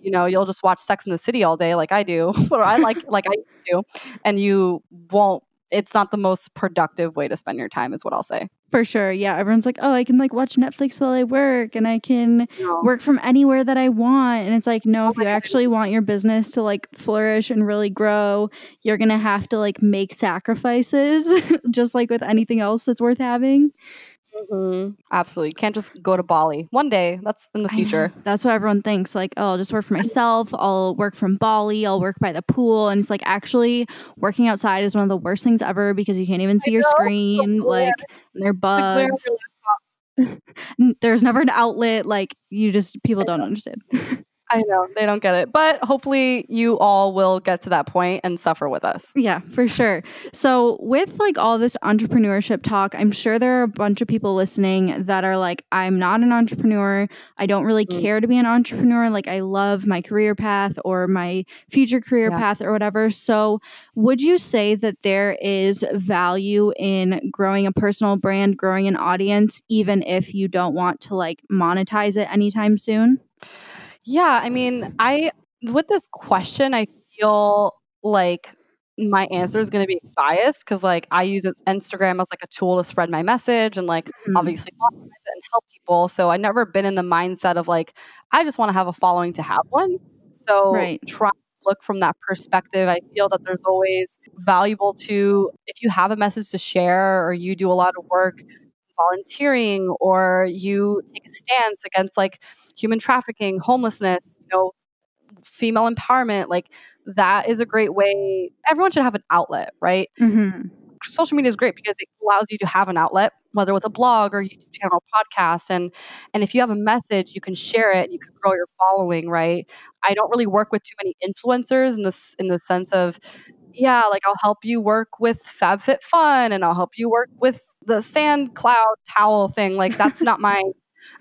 you know you'll just watch sex in the city all day like i do or i like like i used to and you won't it's not the most productive way to spend your time is what i'll say for sure. Yeah. Everyone's like, oh, I can like watch Netflix while I work and I can no. work from anywhere that I want. And it's like, no, oh if you actually want your business to like flourish and really grow, you're going to have to like make sacrifices, just like with anything else that's worth having. Mm-hmm. Absolutely. Can't just go to Bali. One day. That's in the future. That's what everyone thinks. Like, oh, I'll just work for myself. I'll work from Bali. I'll work by the pool. And it's like actually working outside is one of the worst things ever because you can't even see your screen. like, there are bugs. There's never an outlet. Like, you just, people don't understand. I know they don't get it, but hopefully you all will get to that point and suffer with us. Yeah, for sure. So, with like all this entrepreneurship talk, I'm sure there are a bunch of people listening that are like, I'm not an entrepreneur. I don't really mm. care to be an entrepreneur. Like, I love my career path or my future career yeah. path or whatever. So, would you say that there is value in growing a personal brand, growing an audience, even if you don't want to like monetize it anytime soon? Yeah, I mean, I with this question, I feel like my answer is going to be biased because like I use Instagram as like a tool to spread my message and like mm-hmm. obviously optimize it and help people. So I've never been in the mindset of like I just want to have a following to have one. So right. try look from that perspective. I feel that there's always valuable to if you have a message to share or you do a lot of work volunteering or you take a stance against like human trafficking, homelessness, you know, female empowerment, like that is a great way. Everyone should have an outlet, right? Mm-hmm. Social media is great because it allows you to have an outlet, whether with a blog or YouTube channel, podcast, and and if you have a message, you can share it. You can grow your following, right? I don't really work with too many influencers in this in the sense of, yeah, like I'll help you work with FabFitFun, and I'll help you work with the sand cloud towel thing. Like that's not my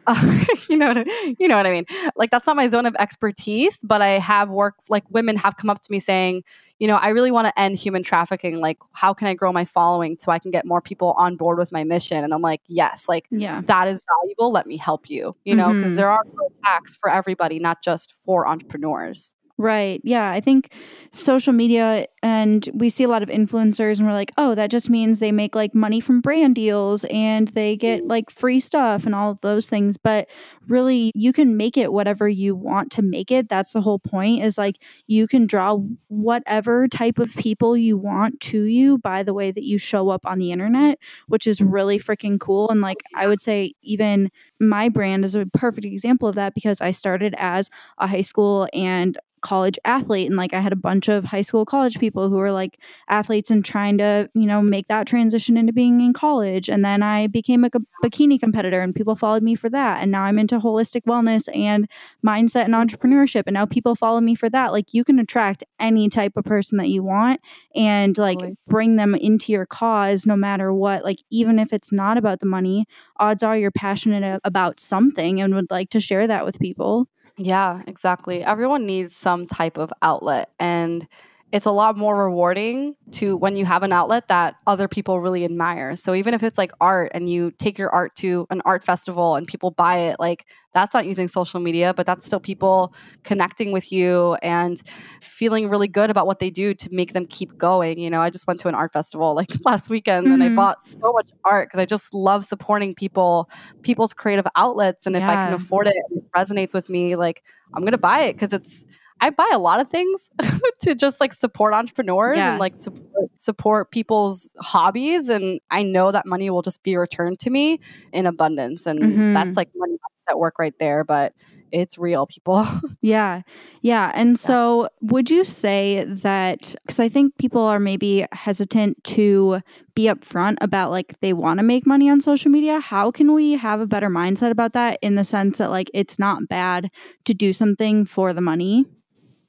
uh, you know what I, you know what I mean. Like that's not my zone of expertise, but I have worked like women have come up to me saying, you know, I really want to end human trafficking. Like, how can I grow my following so I can get more people on board with my mission? And I'm like, yes, like yeah. that is valuable. Let me help you. You know, because mm-hmm. there are hacks for everybody, not just for entrepreneurs. Right. Yeah. I think social media and we see a lot of influencers and we're like, oh, that just means they make like money from brand deals and they get mm. like free stuff and all of those things. But really, you can make it whatever you want to make it. That's the whole point is like you can draw whatever type of people you want to you by the way that you show up on the internet, which is really freaking cool. And like, I would say, even my brand is a perfect example of that because I started as a high school and college athlete and like I had a bunch of high school college people who were like athletes and trying to you know make that transition into being in college and then I became a bikini competitor and people followed me for that and now I'm into holistic wellness and mindset and entrepreneurship and now people follow me for that. Like you can attract any type of person that you want and like totally. bring them into your cause no matter what. Like even if it's not about the money odds are you're passionate about something and would like to share that with people yeah, exactly. Everyone needs some type of outlet. And it's a lot more rewarding to when you have an outlet that other people really admire. So even if it's like art and you take your art to an art festival and people buy it, like that's not using social media, but that's still people connecting with you and feeling really good about what they do to make them keep going. You know, I just went to an art festival like last weekend mm-hmm. and I mm-hmm. bought so much art because I just love supporting people, people's creative outlets. And if I can afford it, and it resonates with me, like I'm going to buy it because it's, I buy a lot of things to just like support entrepreneurs yeah. and like support, support people's hobbies. And I know that money will just be returned to me in abundance. And mm-hmm. that's like money at work right there. But it's real, people. yeah. Yeah. And yeah. so would you say that, because I think people are maybe hesitant to be upfront about like they want to make money on social media. How can we have a better mindset about that in the sense that like it's not bad to do something for the money?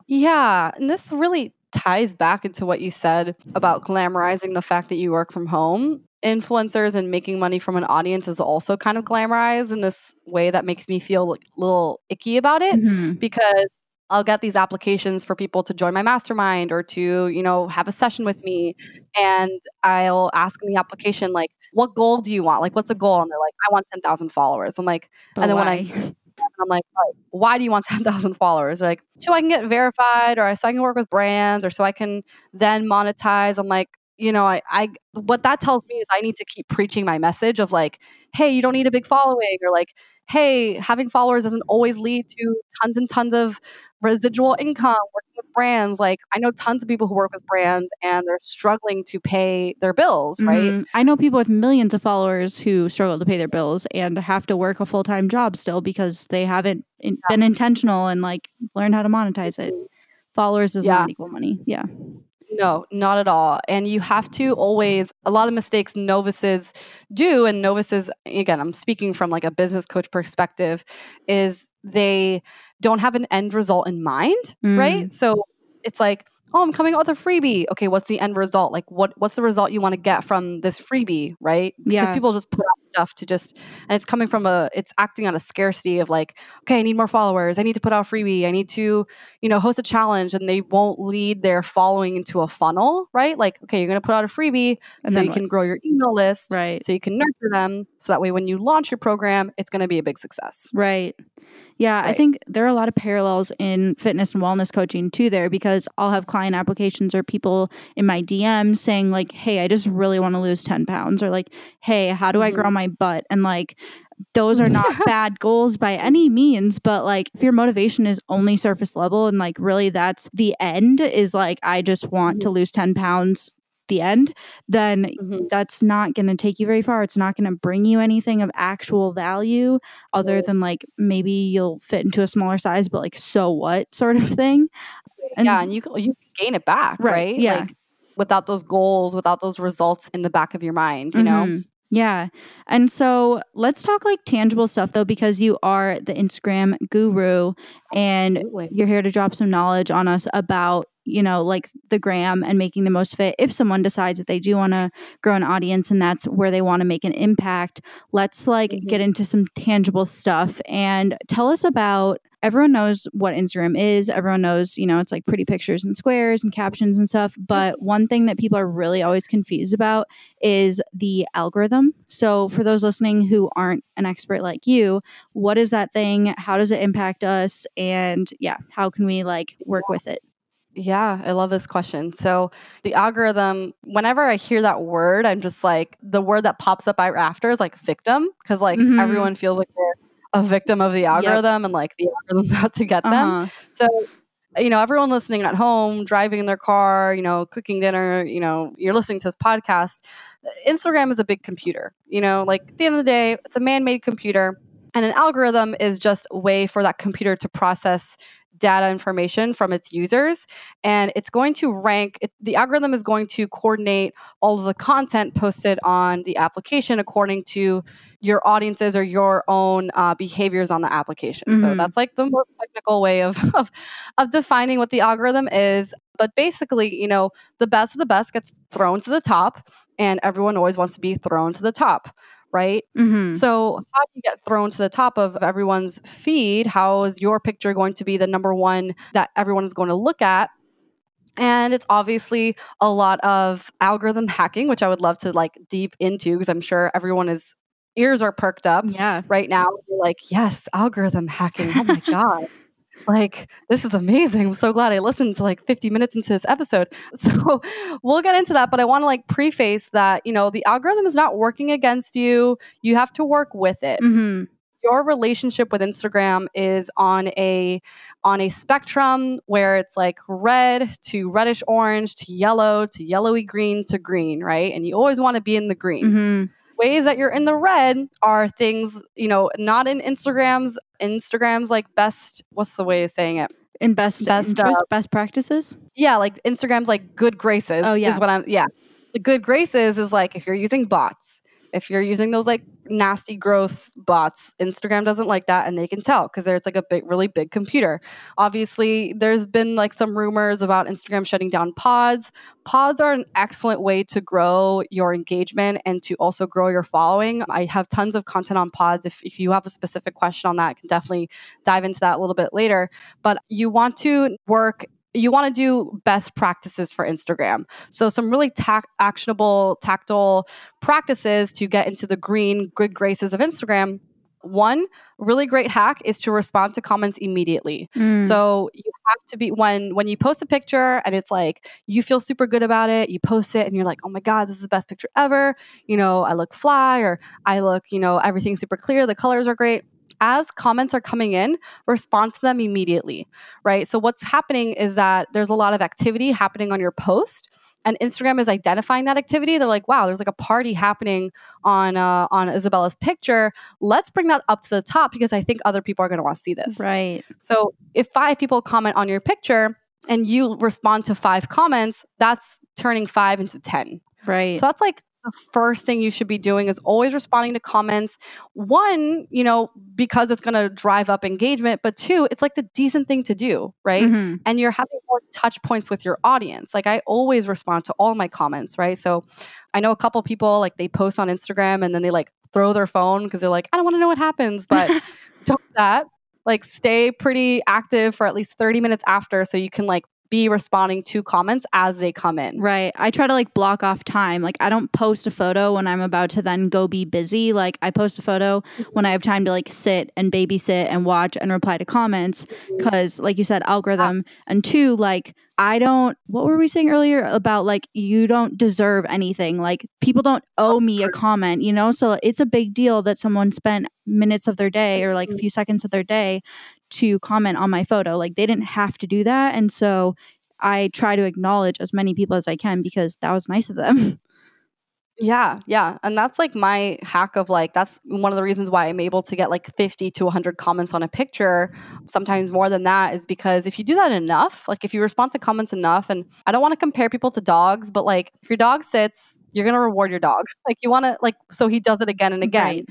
Yeah. And this really ties back into what you said about glamorizing the fact that you work from home. Influencers and making money from an audience is also kind of glamorized in this way that makes me feel a little icky about it mm-hmm. because I'll get these applications for people to join my mastermind or to, you know, have a session with me. And I'll ask in the application, like, what goal do you want? Like, what's a goal? And they're like, I want 10,000 followers. I'm like, but and then why? when I I'm like, why do you want 10,000 followers? They're like, so I can get verified or so I can work with brands or so I can then monetize. I'm like, you know, I, I, what that tells me is I need to keep preaching my message of like, hey, you don't need a big following, or like, hey, having followers doesn't always lead to tons and tons of residual income working with brands. Like, I know tons of people who work with brands and they're struggling to pay their bills, right? Mm-hmm. I know people with millions of followers who struggle to pay their bills and have to work a full time job still because they haven't in- been intentional and like learned how to monetize it. Mm-hmm. Followers does yeah. not equal money. Yeah. No, not at all. And you have to always, a lot of mistakes novices do, and novices, again, I'm speaking from like a business coach perspective, is they don't have an end result in mind, mm. right? So it's like, oh, I'm coming out with a freebie. Okay, what's the end result? Like, what what's the result you want to get from this freebie, right? Because yeah. people just put out stuff to just, and it's coming from a, it's acting on a scarcity of like, okay, I need more followers. I need to put out a freebie. I need to, you know, host a challenge, and they won't lead their following into a funnel, right? Like, okay, you're going to put out a freebie and so you what? can grow your email list, right? So you can nurture them, so that way when you launch your program, it's going to be a big success, right? Yeah, right. I think there are a lot of parallels in fitness and wellness coaching too there because I'll have client applications or people in my DMs saying like, "Hey, I just really want to lose 10 pounds," or like, "Hey, how do mm-hmm. I grow my butt?" And like those are not bad goals by any means, but like if your motivation is only surface level and like really that's the end is like I just want mm-hmm. to lose 10 pounds the end, then mm-hmm. that's not going to take you very far. It's not going to bring you anything of actual value other than like maybe you'll fit into a smaller size, but like so what sort of thing. And, yeah, and you you gain it back, right? right? Yeah. Like without those goals, without those results in the back of your mind, you mm-hmm. know. Yeah. And so let's talk like tangible stuff though, because you are the Instagram guru and Absolutely. you're here to drop some knowledge on us about you know, like the gram and making the most of it. If someone decides that they do want to grow an audience and that's where they want to make an impact, let's like mm-hmm. get into some tangible stuff and tell us about everyone knows what Instagram is. Everyone knows, you know, it's like pretty pictures and squares and captions and stuff. But one thing that people are really always confused about is the algorithm. So, for those listening who aren't an expert like you, what is that thing? How does it impact us? And yeah, how can we like work with it? Yeah, I love this question. So, the algorithm, whenever I hear that word, I'm just like, the word that pops up after is like victim, because like mm-hmm. everyone feels like they're a victim of the algorithm yep. and like the algorithm's out to get uh-huh. them. So, you know, everyone listening at home, driving in their car, you know, cooking dinner, you know, you're listening to this podcast. Instagram is a big computer, you know, like at the end of the day, it's a man made computer. And an algorithm is just a way for that computer to process data information from its users and it's going to rank it, the algorithm is going to coordinate all of the content posted on the application according to your audiences or your own uh, behaviors on the application. Mm-hmm. so that's like the most technical way of, of of defining what the algorithm is. But basically you know the best of the best gets thrown to the top and everyone always wants to be thrown to the top right? Mm-hmm. So, how do you get thrown to the top of everyone's feed? How is your picture going to be the number one that everyone is going to look at? and it's obviously a lot of algorithm hacking which i would love to like deep into because i'm sure everyone is ears are perked up yeah right now like yes algorithm hacking oh my god like this is amazing. I'm so glad i listened to like 50 minutes into this episode. So we'll get into that but i want to like preface that you know the algorithm is not working against you. You have to work with it. Mm-hmm. your relationship with instagram is on a on a spectrum where it's like red to reddish orange to yellow to yellowy green to green right? And you always want to be in the green. Mm-hmm. Ways that you're in the red are things you know not in instagram's. Instagram's like best what's the way of saying it? In best Best, uh, best practices? Yeah like instagram's like good graces Oh, yeah. is what i'm yeah. The good graces is like if you're using bots if you're using those like nasty growth bots instagram doesn't like that and they can tell because it's like a big really big computer. Obviously there's been like some rumors about instagram shutting down pods. Pods are an excellent way to grow your engagement and to also grow your following. I have tons of content on pods. If, if you have a specific question on that i can definitely dive into that a little bit later. But you want to work you want to do best practices for Instagram. So some really tac- actionable, tactile practices to get into the green good graces of Instagram. One really great hack is to respond to comments immediately. Mm. So you have to be when when you post a picture and it's like you feel super good about it, you post it and you're like, "Oh my god, this is the best picture ever." You know, I look fly or I look, you know, everything's super clear, the colors are great. As comments are coming in, respond to them immediately, right? So what's happening is that there's a lot of activity happening on your post and Instagram is identifying that activity. They're like, "Wow, there's like a party happening on uh, on Isabella's picture. Let's bring that up to the top because I think other people are going to want to see this." right So if five people comment on your picture and you respond to five comments, that's turning five into 10. right So that's like the first thing you should be doing is always responding to comments. One, you know, because it's going to drive up engagement, but two, it's like the decent thing to do, right? Mhm. and you're having more touch points with your audience. Like I always respond to all my comments, right? So I know a couple people like they post on Instagram and then they like throw their phone because they're like, I don't want to know what happens, but don't do that. Like stay pretty active for at least 30 minutes after so you can like be responding to comments as they come in. Right. I try to like block off time. Like I don't post a photo when I'm about to then go be busy. Like I post a photo when I have time to like sit and babysit and watch and reply to comments mm-hmm. cuz like you said algorithm ah. and two like I don't what were we saying earlier about like you don't deserve anything. Like people don't owe me a comment, you know? So it's a big deal that someone spent minutes of their day or like a few seconds of their day to comment on my photo. Like they didn't have to do that. And so I try to acknowledge as many people as I can because that was nice of them. Yeah, yeah. And that's like my hack of like, that's one of the reasons why I'm able to get like 50 to 100 comments on a picture, sometimes more than that, is because if you do that enough, like if you respond to comments enough, and I don't want to compare people to dogs, but like if your dog sits, you're going to reward your dog. Like you want to, like, so he does it again and again. Right.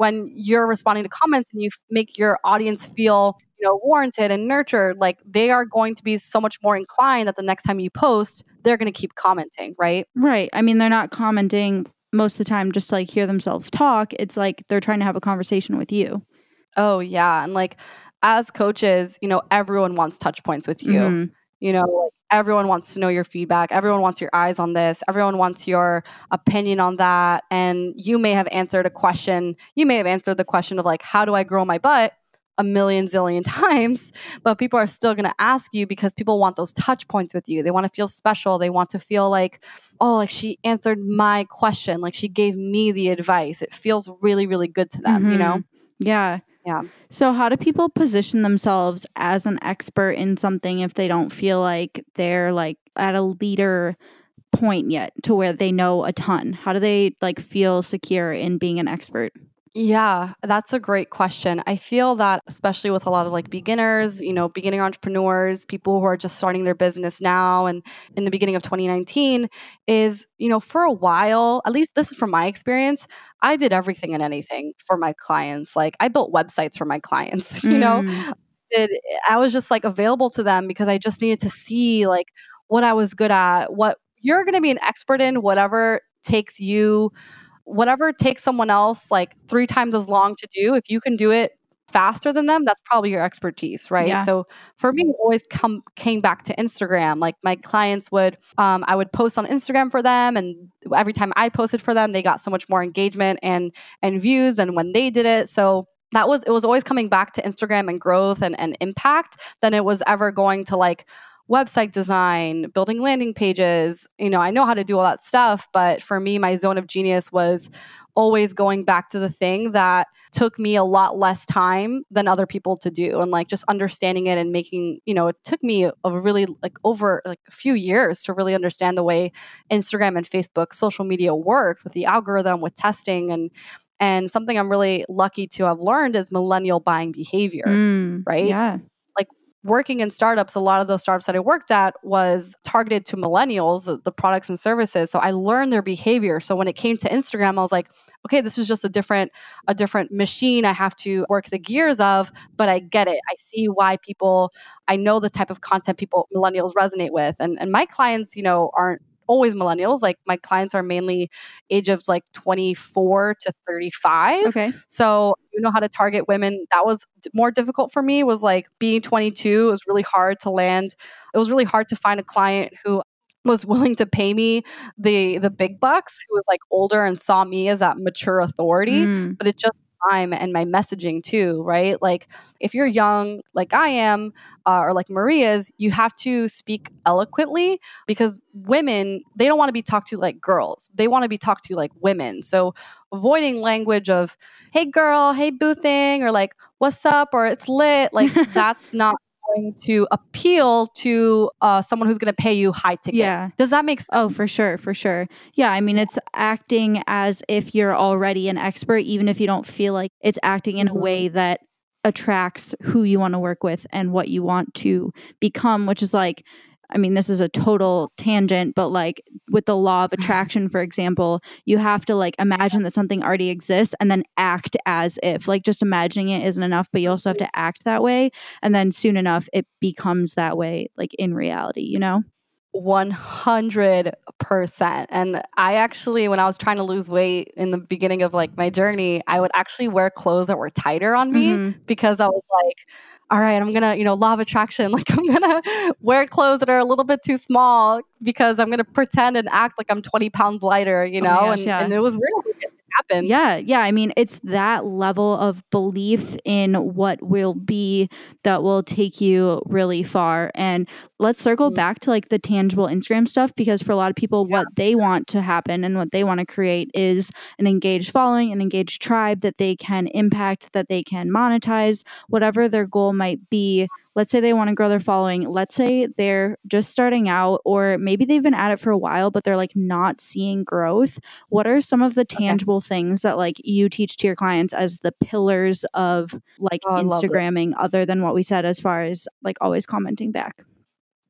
When you're responding to comments and you f- make your audience feel, you know, warranted and nurtured, like they are going to be so much more inclined that the next time you post, they're going to keep commenting, right? Right. I mean, they're not commenting most of the time just to, like hear themselves talk. It's like they're trying to have a conversation with you. Oh, yeah. And like as coaches, you know, everyone wants touch points with you. Mhm. You know, like everyone wants to know your feedback. Everyone wants your eyes on this. Everyone wants your opinion on that. And you may have answered a question. You may have answered the question of like, how do I grow my butt? A million zillion times, but people are still going to ask you because people want those touch points with you. They want to feel special. They want to feel like, oh, like she answered my question, like she gave me the advice. It feels really, really good to them, you know? Mhm. Yeah. Yeah. So, how do people position themselves as an expert in something if they don't feel like they're like at a leader point yet to where they know a ton? How do they like feel secure in being an expert? Yeah, that's a great question. I feel that especially with a lot of like beginners, you know, beginning entrepreneurs, people who are just starting their business now and in the beginning of 2019 is, you know, for a while, at least this is from my experience, I did everything and anything for my clients. Like I built websites for my clients, you know. Mm, Did I was just like available to them because I just needed to see like what I was good at, what you're going to be an expert in, whatever takes you whatever takes someone else like three times as long to do, if you can do it faster than them, that's probably your expertise, right? Yeah. So for me, always come came back to Instagram. Like my clients would, um, I would post on Instagram for them, and every time I posted for them, they got so much more engagement and and views than when they did it. So that was it was always coming back to Instagram and growth and, and impact than it was ever going to like website design, building landing pages. You know, I know how to do all that stuff, but for me, my zone of genius was always going back to the thing that took me a lot less time than other people to do and like just understanding it and making you know it took me a really like over like a few years to really understand the way instagram and facebook social media worked with the algorithm with testing and and something i'm really lucky to have learned is millennial buying behavior Mm, right? Yeah. Working in startups, a lot of those startups that I worked at was targeted to millennials, uh, the products and services. So I learned their behavior. So when it came to Instagram, I was like, okay, this is just a different a different machine I have to work the gears of, but I get it. I see why people I know the type of content people millennials resonate with. And and my clients, you know, aren't always millennials. Like my clients are mainly age of like 24 to 35. Okay. So you know how to target women. That was more difficult for me. Was like being 22. It was really hard to land. It was really hard to find a client who was willing to pay me the the big bucks. Who was like older and saw me as that mature authority. Mm, But it just time and my messaging too, right? Like if you're young, like I am, uh, or like Marie is, you have to speak eloquently because women they don't want to be talked to like girls. They want to be talked to like women. So avoiding language of "Hey girl," "Hey boo thing," or like "What's up?" or "It's lit," like that's not going to appeal to uh, someone who's going to pay you high ticket. Yeah. Does that make sense? Oh, for sure, for sure. Yeah, I mean, it's acting as if you're already an expert, even if you don't feel like it's acting in a way that attracts who you want to work with and what you want to become, which is like, I mean, this is a total tangent, but like with the law of attraction, for example, you have to like imagine that something already exists and then act as if. Like just imagining it isn't enough, but you also have to act that way. And then soon enough, it becomes that way, like in reality, you know? 100%. And I actually, when I was trying to lose weight in the beginning of like my journey, I would actually wear clothes that were tighter on me Mhm. because I was like, all right, I'm gonna, you know, law of attraction. Like, I'm gonna wear clothes that are a little bit too small because I'm gonna pretend and act like I'm 20 pounds lighter, you Oh know? gosh, and, yeah. and it was real. It happened. Yeah, yeah. I mean, it's that level of belief in what will be that will take you really far. And let's circle Mm. back to like the tangible Instagram stuff because for a lot of people, Yeah. what they want to happen and what they want to create is an engaged following, an engaged tribe that they can impact, that they can monetize, whatever their goal might be. Let's say they want to grow their following. Let's say they're just starting out, or maybe they've been at it for a while, but they're like not seeing growth what are some of the tangible things that like you teach to your clients as the pillars of like Oh, I love this. instagramming other than what we said as far as like always commenting back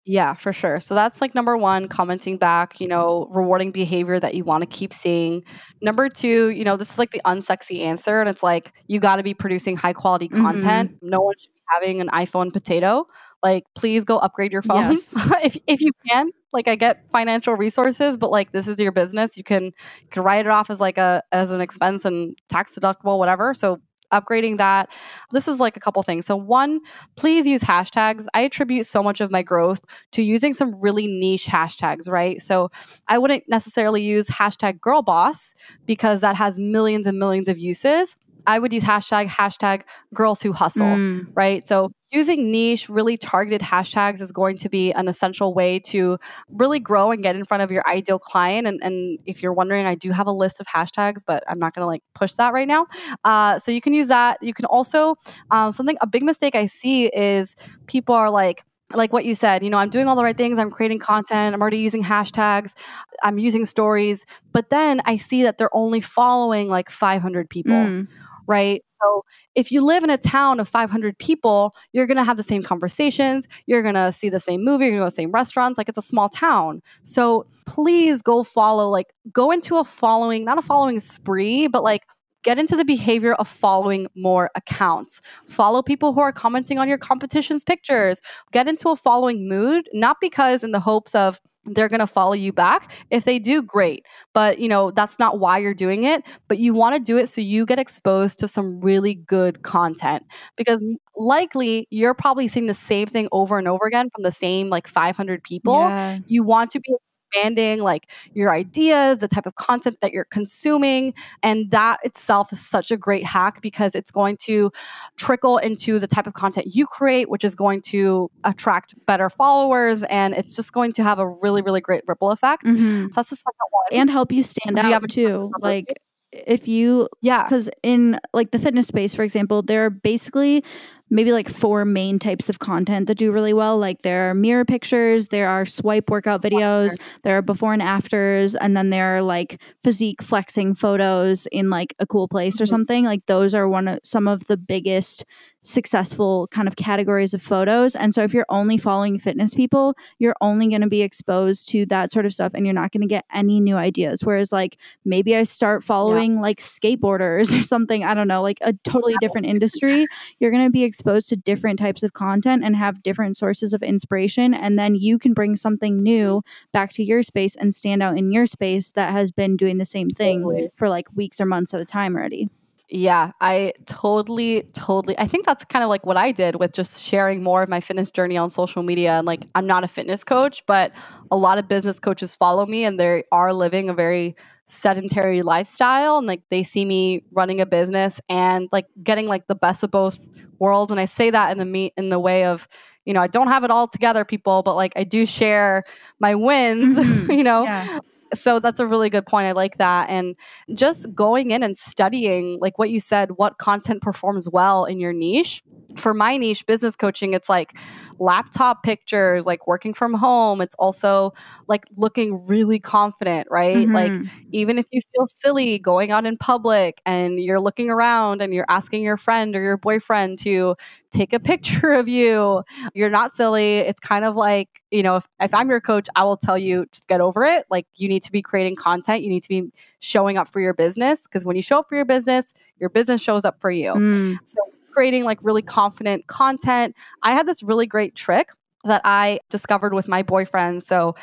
Yeah, for sure. So that's like number one, commenting back, you know, rewarding behavior that you want to keep seeing. Number two, you know, this is like the unsexy answer. And it's like, you got to be producing high quality content. Mm-hmm. No one should be having an iPhone potato. Like, please go upgrade your phone Yes. if, if you can. Like, I get financial resources, but like, this is your business. You can, you can write it off as like a, as an expense and tax deductible, whatever. So, upgrading that. This is like a couple things. So, one, please use hashtags. I attribute so much of my growth to using some really niche hashtags, right? So I wouldn't necessarily use hashtag girl boss because that has millions and millions of uses. I would use hashtag hashtag girls who hustle, Mm, right? So using niche, really targeted hashtags is going to be an essential way to really grow and get in front of your ideal client. And, and if you're wondering, I do have a list of hashtags, but I'm not going to like push that right now. Uh, so you can use that. You can also um, something a big mistake I see is people are like like what you said, you know, I'm doing all the right things. I'm creating content. I'm already using hashtags. I'm using stories. But then I see that they're only following like 500 people, mm, right? So if you live in a town of 500 people, you're going to have the same conversations. You're going to see the same movie. You're going to go to the same restaurants. Like it's a small town. So please go follow, like, go into a following, not a following spree, but like, Get into the behavior of following more accounts. Follow people who are commenting on your competition's pictures. Get into a following mood, not because in the hopes of they're going to follow you back. If they do, great. But, you know, that's not why you're doing it, but you want to do it so you get exposed to some really good content because likely you're probably seeing the same thing over and over again from the same like 500 people. Yeah. You want to be expanding like your ideas, the type of content that you're consuming. And that itself is such a great hack because it's going to trickle into the type of content you create, which is going to attract better followers. And it's just going to have a really, really great ripple effect. Mm-hmm. So that's the second one. And help you stand Do out you too. Like, if you yeah because in like the fitness space for example there are basically maybe like four main types of content that do really well. Like there are mirror pictures, there are swipe workout videos, there are before and afters, and then there are like physique flexing photos in like a cool place mm-hmm. or something. Like those are one of some of the biggest successful kind of categories of photos. And so if you're only following fitness people, you're only going to be exposed to that sort of stuff and you're not going to get any new ideas. Whereas like maybe I start following yeah. like skateboarders or something, I don't know, like a totally different industry, you're going to be exposed to different types of content and have different sources of inspiration and then you can bring something new back to your space and stand out in your space that has been doing the same thing totally. for like weeks or months at a time already. Yeah, I totally, totally. I think that's kind of like what I did with just sharing more of my fitness journey on social media. And like, I'm not a fitness coach, but a lot of business coaches follow me and they are living a very sedentary lifestyle. And like, they see me running a business and like getting like the best of both worlds. And I say that in the me in the way of, you know, I don't have it all together, people, but like I do share my wins, mm-hmm. you know, yeah so that's a really good point. I like that. And just going in and studying, like what you said, what content performs well in your niche. For my niche, business coaching, it's like laptop pictures, like working from home. It's also like looking really confident, right? Mm-hmm. Like, even if you feel silly going out in public and you're looking around and you're asking your friend or your boyfriend to take a picture of you, you're not silly. It's kind of like, you know, if, if I'm your coach, I will tell you just get over it. Like, you need need to be creating content. You need to be showing up for your business because when you show up for your business, your business shows up for you. Mm. So, creating like really confident content. I had this really great trick that I discovered with my boyfriend. So,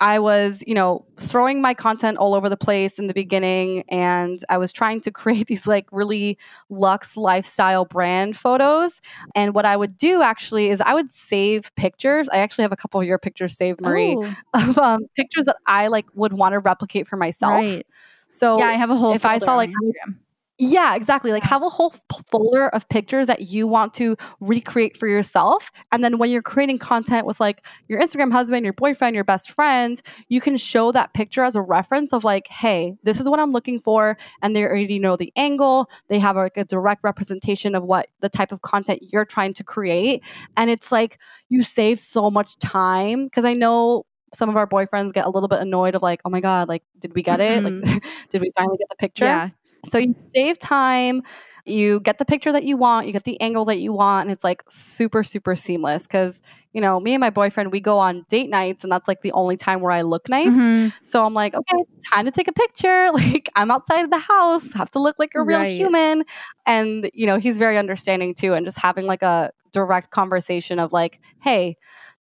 I was, you know, throwing my content all over the place in the beginning and I was trying to create these like really luxe lifestyle brand photos. And what I would do actually is I would save pictures. I actually have a couple of your pictures saved, Marie, oh. of um, pictures that I like would want to replicate for myself. Right. So yeah, I have a whole. If I saw like Instagram. Yeah, exactly. Like have a whole folder of pictures that you want to recreate for yourself. And then when you're creating content with like your Instagram husband, your boyfriend, your best friend, you can show that picture as a reference of like, hey, this is what I'm looking for. And they already know the angle. They have like a direct representation of what the type of content you're trying to create. And it's like you save so much time because I know some of our boyfriends get a little bit annoyed of like, oh my God, like, did we get it? Mm-hmm. Like, did we finally get the picture? Yeah. So you save time, you get the picture that you want, you get the angle that you want, and it's like super, super seamless. Cause, you know, me and my boyfriend, we go on date nights, and that's like the only time where I look nice. Mm-hmm. So I'm like, okay, time to take a picture. Like, I'm outside of the house, have to look like a real right. human. And, you know, he's very understanding too, and just having like a direct conversation of like, hey,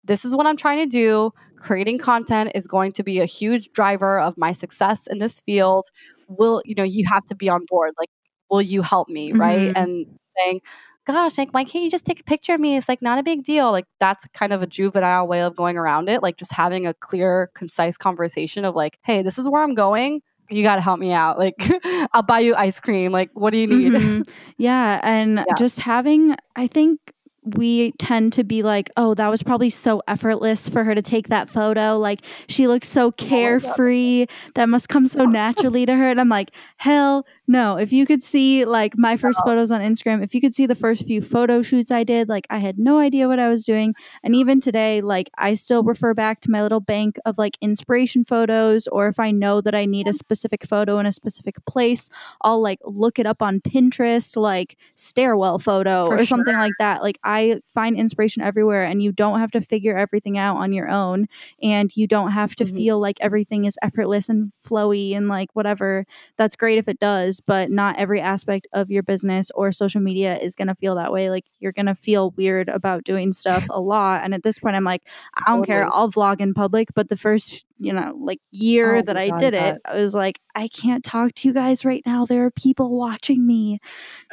this is what I'm trying to do. Creating content is going to be a huge driver of my success in this field. Will, you know, you have to be on board. Like, will you help me? Mm-hmm. Right. And saying, gosh, like, why can't you just take a picture of me? It's like not a big deal. Like, that's kind of a juvenile way of going around it. Like, just having a clear, concise conversation of, like, hey, this is where I'm going you got to help me out. Like, I'll buy you ice cream. Like, what do you need? Mm-hmm. Yeah. And yeah. just having, I think we tend to be like, oh, that was probably so effortless for her to take that photo. Like, she looks so oh carefree. That must come so naturally to her. And I'm like, hell no. If you could see like my first photos on Instagram, if you could see the first few photo shoots I did, like, I had no idea what I was doing. And even today, like, I still refer back to my little bank of like inspiration photos, or if I know that I need a specific photo in a specific place, I'll like look it up on Pinterest, like stairwell photo for or something sure. like that. Like, I I find inspiration everywhere and you don't have to figure everything out on your own and you don't have to mm-hmm. feel like everything is effortless and flowy and like whatever. That's great if it does, is, but not every aspect of your business or social media is going to feel that way. Like you're going to feel weird about doing stuff a lot. And at this point, I'm like, I don't care. I'll vlog in public. But the first, you know, like year oh that I God, did it, I was like, I can't talk to you guys right now. There are people watching me.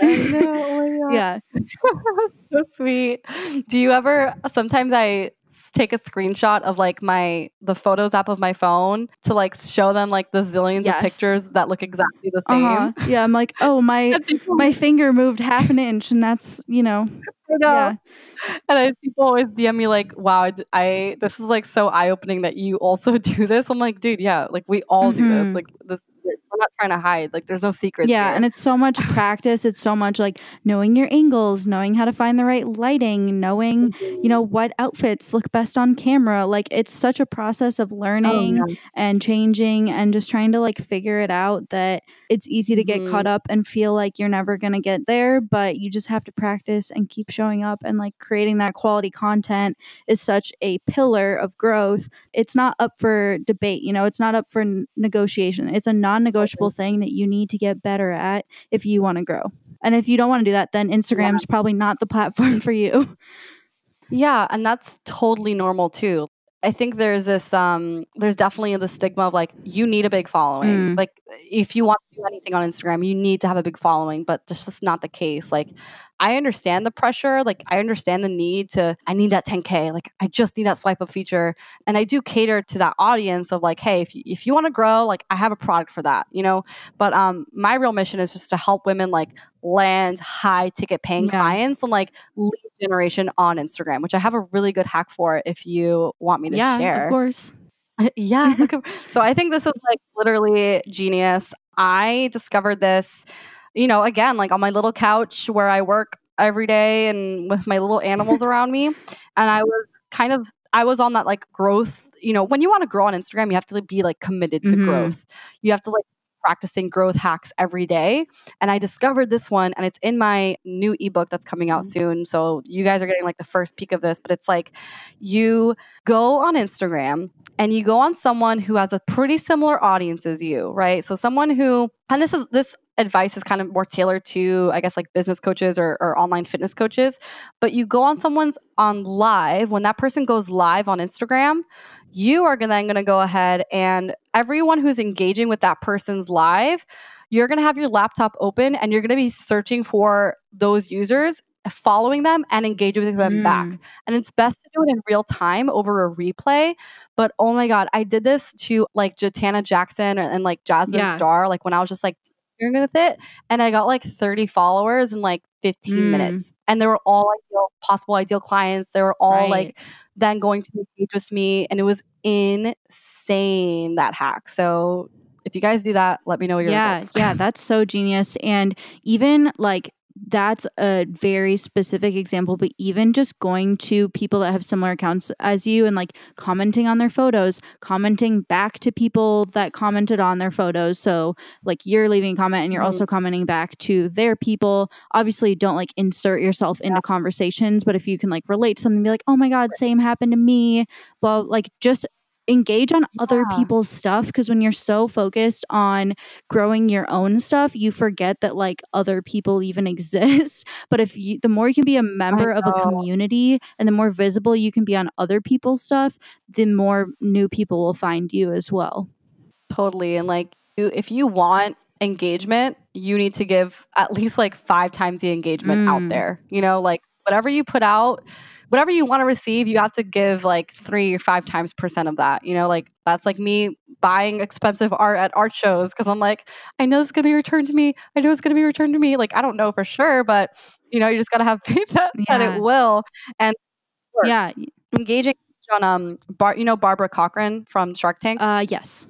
Know. Oh yeah. so sweet. Do you ever, sometimes I, take a screenshot of like my the photos app of my phone to like show them like the zillions yes. of pictures that look exactly the same. Uh-huh. Yeah, I'm like, oh my my finger moved half an inch, and that's you know. know. Yeah. And I, people always DM me like, "Wow, I this is like so eye opening that you also do this." I'm like, dude, yeah, like we all mm-hmm. do this. Mm-hmm. Like this we're not trying to hide. Like there's no secrets. Yeah, here. and it's so much practice. It's so much like knowing your angles, knowing how to find the right lighting, knowing, mm-hmm. you know, what outfits look best on camera. Like it's such a process of learning oh, yeah. and changing and just trying to like figure it out that it's easy to get mm-hmm. caught up and feel like you're never going to get there, but you just have to practice and keep showing up and like creating that quality content is such a pillar of growth. It's not up for debate, you know, it's not up for negotiation. It's a non-negotiable negotiable thing that you need to get better at if you want to grow. And if you don't want to do that, then Instagram's yeah. probably not the platform for you. Yeah, and that's totally normal too. I think there's this um there's definitely the stigma of like you need a big following. Mm. Like if you want to do anything on Instagram, you need to have a big following, but that's just not the case. Like I understand the pressure, like I understand the need to I need that 10k, like I just need that swipe up feature and I do cater to that audience of like hey, if you, if you want to grow, like I have a product for that, you know? But um my real mission is just to help women like land high ticket paying yeah. clients and like lead generation on Instagram, which I have a really good hack for if you want me to yeah, share. Of course. yeah. so I think this is like literally genius. I discovered this you know, again, like on my little couch where I work every day and with my little animals around me. And I was kind of, I was on that like growth, you know, when you want to grow on Instagram, you have to be like committed to mm-hmm. growth. You have to like practicing growth hacks every day. And I discovered this one and it's in my new ebook that's coming out mm-hmm. soon. So you guys are getting like the first peek of this, but it's like you go on Instagram and you go on someone who has a pretty similar audience as you, right? So someone who and this is this advice is kind of more tailored to i guess like business coaches or, or, online fitness coaches but you go on someone's on live when that person goes live on instagram you are then going to go ahead and everyone who's engaging with that person's live you're going to have your laptop open and you're going to be searching for those users following them and engaging with them mm. back. And it's best to do it in real time over a replay. But oh my God, I did this to like Jatana Jackson and, and like Jasmine yeah. Star, like when I was just like doing with it. And I got like 30 followers in like 15 mm. minutes. And they were all ideal, possible ideal clients. They were all right. like then going to engage with me. And it was insane that hack. So if you guys do that, let me know your yeah, results. Yeah, that's so genius. And even like that's a very specific example, but even just going to people that have similar accounts as you and like commenting on their photos, commenting back to people that commented on their photos. So, like, you're leaving a comment and you're mm-hmm. also commenting back to their people. Obviously, don't like insert yourself into yeah. conversations, but if you can like relate to something, be like, oh my God, same happened to me, Well, like, just engage on yeah. other people's stuff because when you're so focused on growing your own stuff you forget that like other people even exist but if you the more you can be a member of a community and the more visible you can be on other people's stuff the more new people will find you as well totally and like you, if you want engagement you need to give at least like five times the engagement mm. out there you know like whatever you put out whatever you want to receive, you have to give like three or five times percent of that. You know, like that's like me buying expensive art at art shows because I'm like, I know it's gonna be returned to me. I know it's gonna be returned to me. Like I don't know for sure, but you know, you just gotta have faith that, yeah. that it will. And yeah, engaging on um, Bar, you know, Barbara Corcoran from Shark Tank. Uh, yes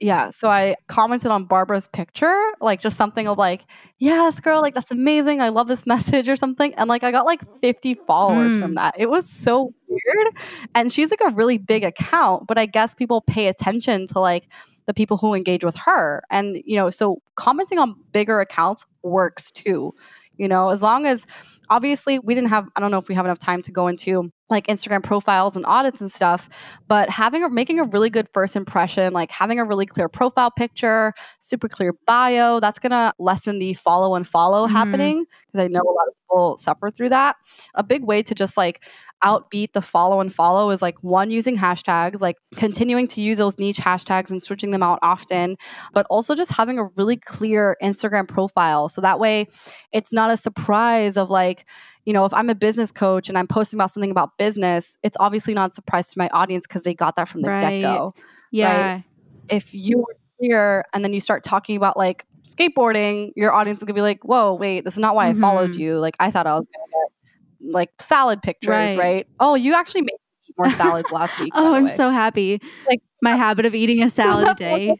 yeah so i commented on barbara's picture like just something of like yes girl like that's amazing i love this message or something and like i got like 50 followers mm. from that it was so weird and she's like a really big account but i guess people pay attention to like the people who engage with her and you know so commenting on bigger accounts works too you know as long as obviously we didn't have i don't know if we have enough time to go into like Instagram profiles and audits and stuff, but having a, making a really good first impression, like having a really clear profile picture, super clear bio, that's to lessen the follow and follow mm-hmm. happening because I know a lot of people suffer through that. A big way to just like outbeat the follow and follow is like one using hashtags, like continuing to use those niche hashtags and switching them out often, but also just having a really clear Instagram profile. So that way it's not a surprise of like, you know, if I'm a business coach and I'm posting about something about business, it's obviously not a surprise to my audience because they got that from the right. get go. Yeah. Right? If you were clear and then you start talking about like skateboarding, your audience is gonna be like, whoa, wait, this is not why mm-hmm. I followed mm-hmm. you. Like I thought I was gonna get like salad pictures, right? right? Oh, you actually made more salads last week. oh, I'm so happy. Like my habit of eating a salad a day.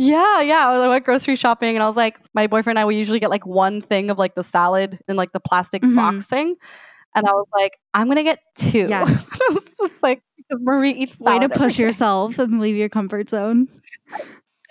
Yeah, yeah. I went grocery shopping and I was like, my boyfriend and I, we usually get like one thing of like the salad in like the plastic mm-hmm. box thing. And I was like, I'm going to get two. Yeah. it's just like, because Marie eats Way to push yourself and leave your comfort zone.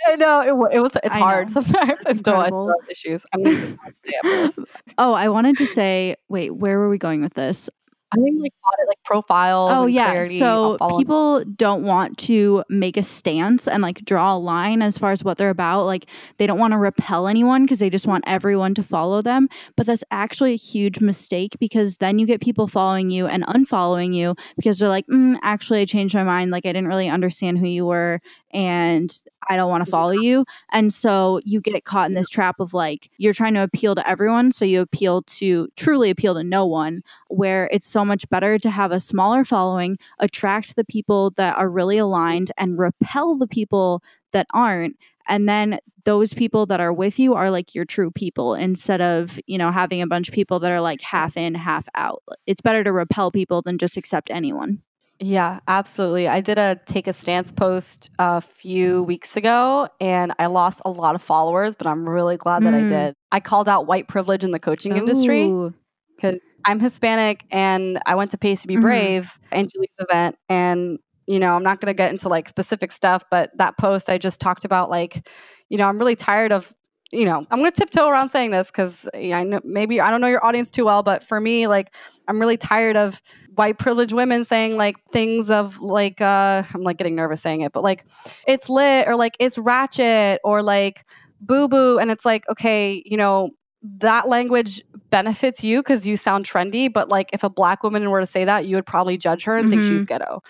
I know it, it was. It's I hard know. sometimes. I still, I still have issues. I'm oh, I wanted to say. Wait, where were we going with this? I think like audit like profiles. Oh yeah. Clarity, so people don't want to make a stance and like draw a line as far as what they're about. Like they don't want to repel anyone because they just want everyone to follow them. But that's actually a huge mistake because then you get people following you and unfollowing you because they're like, mm, actually, I changed my mind. Like I didn't really understand who you were, and I don't want to follow you. And so you get caught in this trap of like, you're trying to appeal to everyone. So you appeal to truly appeal to no one, where it's so much better to have a smaller following, attract the people that are really aligned, and repel the people that aren't. And then those people that are with you are like your true people instead of, you know, having a bunch of people that are like half in, half out. It's better to repel people than just accept anyone. Yeah, absolutely. I did a take a stance post a few weeks ago and I lost a lot of followers, but I'm really glad that mm. I did. I called out white privilege in the coaching Ooh. industry because I'm Hispanic and I went to Pace to Be mm-hmm. Brave and Julie's event. And, you know, I'm not going to get into like specific stuff, but that post I just talked about like, you know, I'm really tired of you know, I'm going to tiptoe around saying this because I know maybe I don't know your audience too well, but for me, like, I'm really tired of white privileged women saying like things of like, uh, I'm like getting nervous saying it, but like, it's lit or like it's ratchet or like boo boo. And it's like, okay, you know, that language benefits you because you sound trendy, but like if a black woman were to say that, you would probably judge her and mm-hmm. think she's mm-hmm. ghetto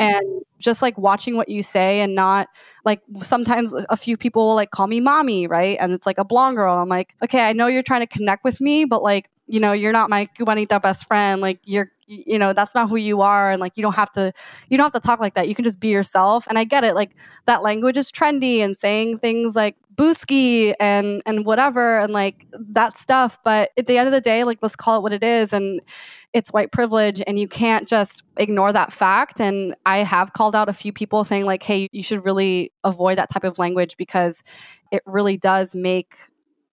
and just like watching what you say and not like sometimes a few people will like call me mommy right? And it's like a blonde girl. I'm like okay i know you're trying to connect with me but like you know you're not my cubanita best friend like you're you know that's not who you are and like you don't have to you don't have to talk like that. You can just be yourself and i get it like that language is trendy and saying things like booski and and whatever and like that stuff but at the end of the day like let's call it what it is and it's white privilege and you can't just ignore that fact and i have called out a few people saying like hey you should really avoid that type of language because it really does make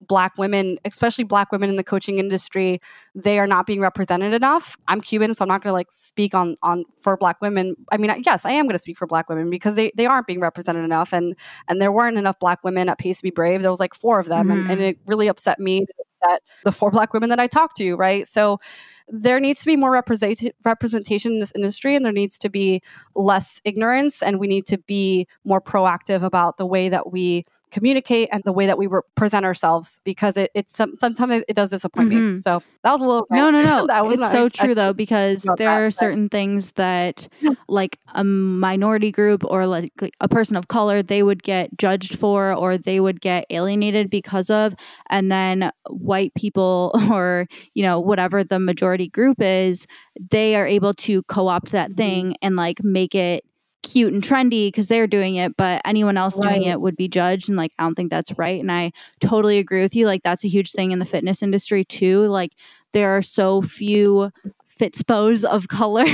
black women, especially black women in the coaching industry, they are not being represented enough. I'm Cuban, so I'm not going to like speak on on for black women. I mean, yes, I am going to speak for black women because they they aren't being represented enough, and and there weren't enough black women at Pace to Be Brave. There was like four of them, mm-hmm. and, and it really upset me. It upset the four black women that I talked to. Right, so there needs to be more represent- representation in this industry and there needs to be less ignorance and we need to be more proactive about the way that we communicate and the way that we present ourselves because it, it's sometimes it does disappoint mm-hmm. me. So that was a little no, no, no. that was it's so true though because there that, are certain things that like a minority group or like, like a person of color they would get judged for or they would get alienated because of, and then white people or you know whatever the majority group is, they are able to co-opt that mm-hmm. thing and like make it cute and trendy because they're doing it, but anyone else right. doing it would be judged. And like, I don't think that's right. And I totally agree with you. Like, that's a huge thing in the fitness industry too. Like, there are so few fitspos of color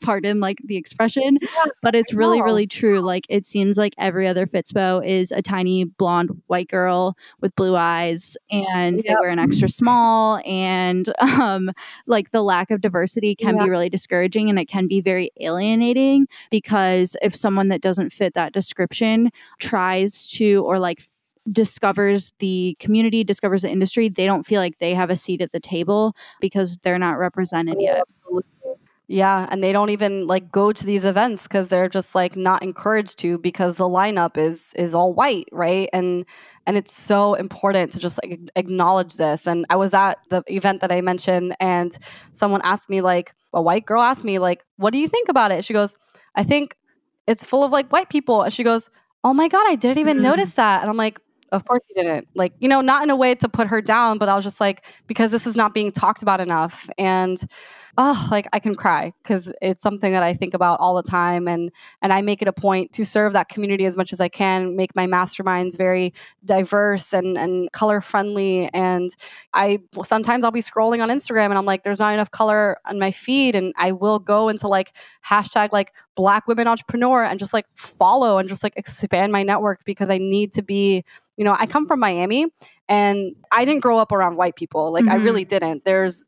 pardon like the expression but it's really really true like it seems like every other fitspo is a tiny blonde white girl with blue eyes and yep. they wear an extra small and um like the lack of diversity can be really discouraging and it can be very alienating because if someone that doesn't fit that description tries to or like discovers the community, discovers the industry, they don't feel like they have a seat at the table because they're not represented yet. Absolutely. Yeah, and they don't even like go to these events because they're just like not encouraged to because the lineup is is all white, right? And and it's so important to just like acknowledge this. And I was at the event that I mentioned, and someone asked me like a white girl asked me like, "What do you think about it?" She goes, "I think it's full of like white people," and she goes, "Oh my god, I didn't even mm-hmm. notice that." And I'm like, of course you didn't. Like, you know, not in a way to put her down, but I was just like, because this is not being talked about enough. And oh, like I can cry because it's something that I think about all the time, and and I make it a point to serve that community as much as I can. Make my masterminds very diverse and and color friendly. And I sometimes I'll be scrolling on Instagram and I'm like, there's not enough color on my feed, and I will go into like hashtag like Black women entrepreneur and just like follow and just like expand my network because I need to be you know, I come from Miami and I didn't grow up around white people. Like, mm-hmm. I really didn't. There's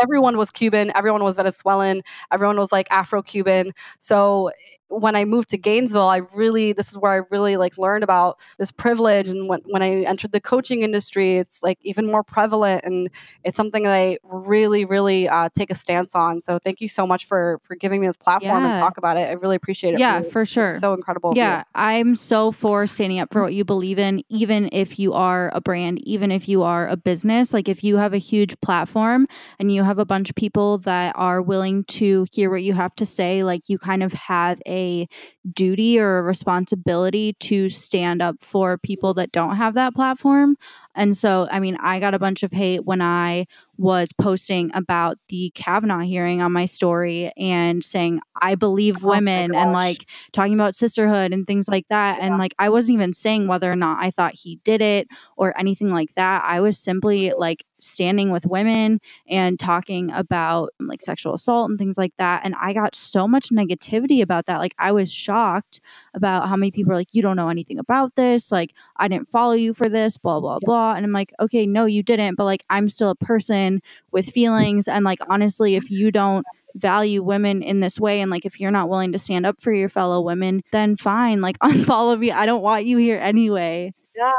everyone was Cuban, everyone was Venezuelan, everyone was like Afro Cuban. So when I moved to Gainesville, I really this is where I really like learned about this privilege. And when when I entered the coaching industry, it's like even more prevalent, and it's something that I really really uh, take a stance on. So thank you so much for for giving me this platform yeah. and talk about it. I really appreciate it. Yeah, for sure. It's so incredible. Yeah, I'm so for standing up for what you believe in, even if you are a brand, even if you are a business. Like if you have a huge platform and you have a bunch of people that are willing to hear what you have to say, like you kind of have a duty or a responsibility to stand up for people that don't have that platform. And so, I mean, I got a bunch of hate when I was posting about the Kavanaugh hearing on my story and saying, I believe oh women and like talking about sisterhood and things like that. Yeah. And like, I wasn't even saying whether or not I thought he did it or anything like that. I was simply like standing with women and talking about like sexual assault and things like that. And I got so much negativity about that. Like, I was shocked about how many people are like, you don't know anything about this. Like, I didn't follow you for this, blah, blah, yeah. blah. And I'm like, okay, no, you didn't. But like, I'm still a person with feelings. And like, honestly, if you don't value women in this way and like if you're not willing to stand up for your fellow women then fine like unfollow me i don't want you here anyway yeah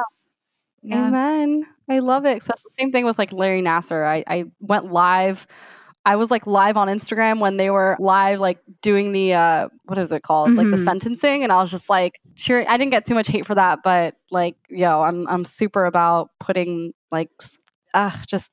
yeah. Amen. I love it. So the same thing with like Larry Nassar. I, I went live. I was like live on Instagram when they were live, like doing the uh, what is it called, mm-hmm. like the mm-hmm. sentencing, and I was just like cheering. I didn't get too much hate for that, but like, yo, I'm I'm super about putting like, uh, just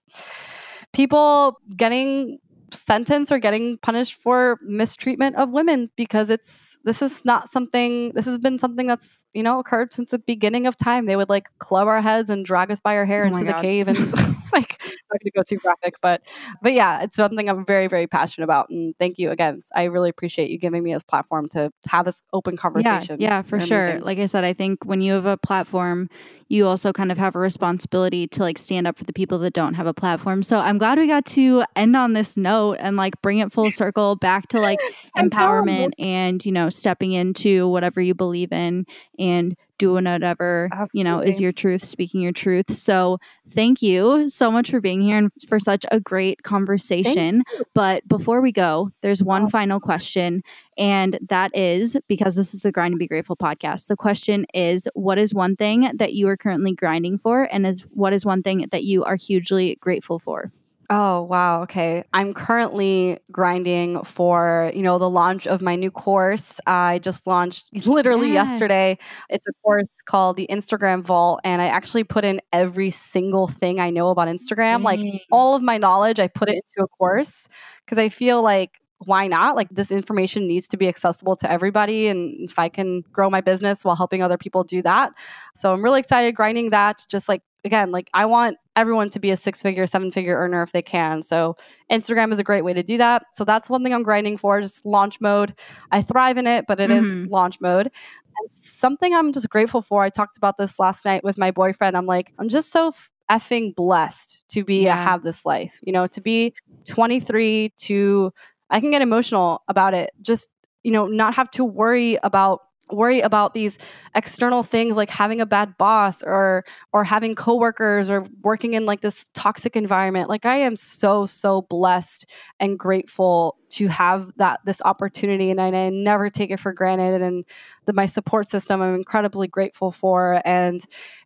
people getting sentenced or getting punished for mistreatment of women because it's this is not something this has been something that's you know occurred since the beginning of time they would like club our heads and drag us by our hair oh into the cave and like I'm not gonna go too graphic but but yeah it's something i'm very very passionate about and thank you again i really appreciate you giving me this platform to have this open conversation yeah, yeah for You're sure amazing. like i said i think when you have a platform you also kind of have a responsibility to like stand up for the people that don't have a platform. So I'm glad we got to end on this note and like bring it full circle back to like empowerment and, you know, stepping into whatever you believe in and doing whatever Absolutely. you know is your truth speaking your truth so thank you so much for being here and for such a great conversation but before we go there's one oh. final question and that is because this is the grind and be grateful podcast the question is what is one thing that you are currently grinding for and is what is one thing that you are hugely grateful for Oh, wow. Okay. I'm currently grinding for, you know, the launch of my new course. I just launched literally yeah. yesterday. It's a course called the Instagram Vault and I actually put in every single thing I know about Instagram. Mm. Like all of my knowledge, I put it into a course because I feel like why not? Like this information needs to be accessible to everybody. And if I can grow my business while helping other people do that. So I'm really excited grinding that. Just like, again, like I want everyone to be a six figure, seven figure earner if they can. So Instagram is a great way to do that. So that's one thing I'm grinding for, just launch mode. I thrive in it, but it mm-hmm. is launch mode. And something I'm just grateful for. I talked about this last night with my boyfriend. I'm like, I'm just so effing blessed to be yeah. have this life, you know, to be 23 to I can get emotional about it. Just, you know, not have to worry about worry about these external things like having a bad boss or or having coworkers or working in like this toxic environment. Like i am so so blessed and grateful to have that this opportunity and i, I never take it for granted and the, my support system i'm incredibly grateful for and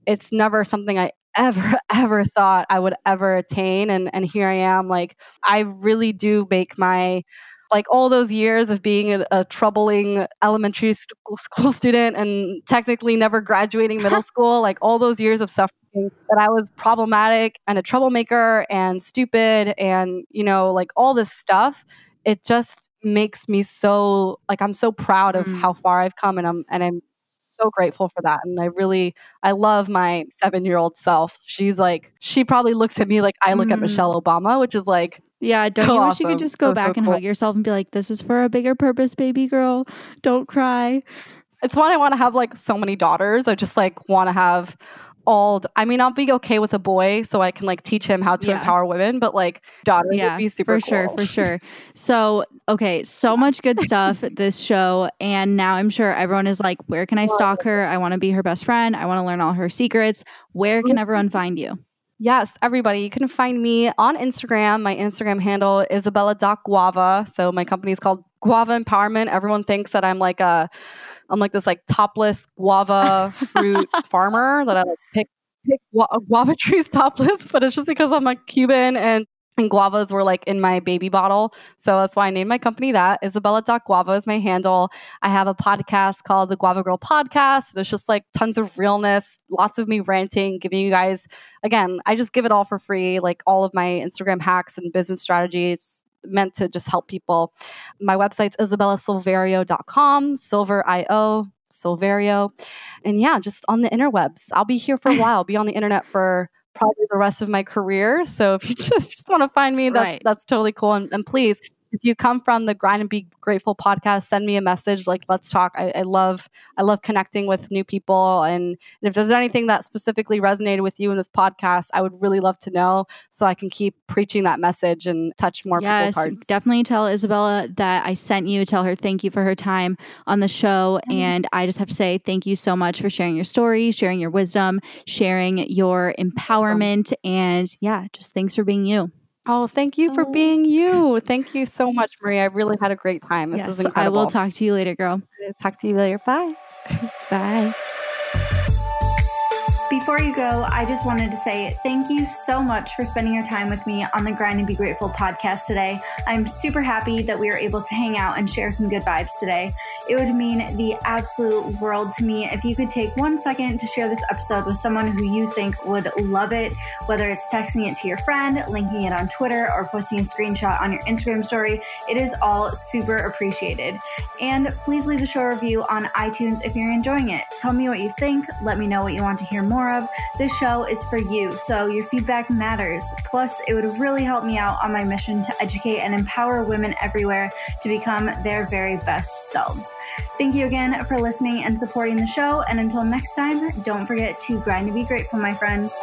it's never something i ever ever thought i would ever attain and and here i am. Like i really do make my like all those years of being a, a troubling elementary school student and technically never graduating middle school, like all those years of suffering that I was problematic and a troublemaker and stupid and, you know, like all this stuff, it just makes me so like I'm so proud of mm. how far I've come and I'm and I'm so grateful for that. And I really, I love my seven year old self. She's like, she probably looks at me like I look mm. at Michelle Obama, which is like, yeah, don't so you wish awesome. you could just go so, back so and cool. hug yourself and be like, this is for a bigger purpose, baby girl. Don't cry. It's why I want to have like so many daughters. I just like want to have all I mean, I'll be okay with a boy so I can like teach him how to yeah. empower women, but like daughters yeah, would be super for cool. sure, for sure. So okay, so much good stuff this show, and now I'm sure everyone is like, where can I stalk her? I want to be her best friend. I want to learn all her secrets. Where can mm-hmm. everyone find you? Yes, everybody. You can find me on Instagram. My Instagram handle Isabella.guava. So my company is called Guava Empowerment. Everyone thinks that I'm like a I'm like this like topless guava fruit farmer that I like pick pick guava trees topless, but it's just because I'm a Cuban and and guavas were like in my baby bottle. So that's why I named my company that. Isabella.guava is my handle. I have a podcast called the Guava Girl Podcast. It's just like tons of realness, lots of me ranting, giving you guys, again, I just give it all for free, like all of my Instagram hacks and business strategies meant to just help people. My website's isabellasilverio.com, silver I-O, Silverio. And yeah, just on the interwebs. I'll be here for a while. Be on the internet for probably the rest of my career. So if you just, just want to find me, that, right. that's totally cool. And, and please if you come from the grind and be grateful podcast send me a message like let's talk. I, I, love i love connecting with new people and, and if there's anything that specifically resonated with you in this podcast i would really love to know so i can keep preaching that message and touch more yes, people's hearts. definitely tell isabella that i sent you tell her thank you for her time on the show mm-hmm. and i just have to say thank you so much for sharing your story sharing your wisdom sharing your empowerment and yeah just thanks for being you Oh, thank you for oh. being you. Thank you so much, Marie. I really had a great time. This yes, was incredible. I will talk to you later, girl. Talk to you later. Bye. Bye. Before you go, I just wanted to say thank you so much for spending your time with me on the Grind and Be Grateful podcast today. I'm super happy that we were able to hang out and share some good vibes today. It would mean the absolute world to me if you could take one second to share this episode with someone who you think would love it, whether it's texting it to your friend, linking it on Twitter, or posting a screenshot on your Instagram story. It is all super appreciated. And please leave a show review on iTunes if you're enjoying it. Tell me what you think. Let me know what you want to hear more more of, this show is for you, so your feedback matters. Plus, it would really help me out on my mission to educate and empower women everywhere to become their very best selves. Thank you again for listening and supporting the show, and until next time, don't forget to grind to be grateful, my friends.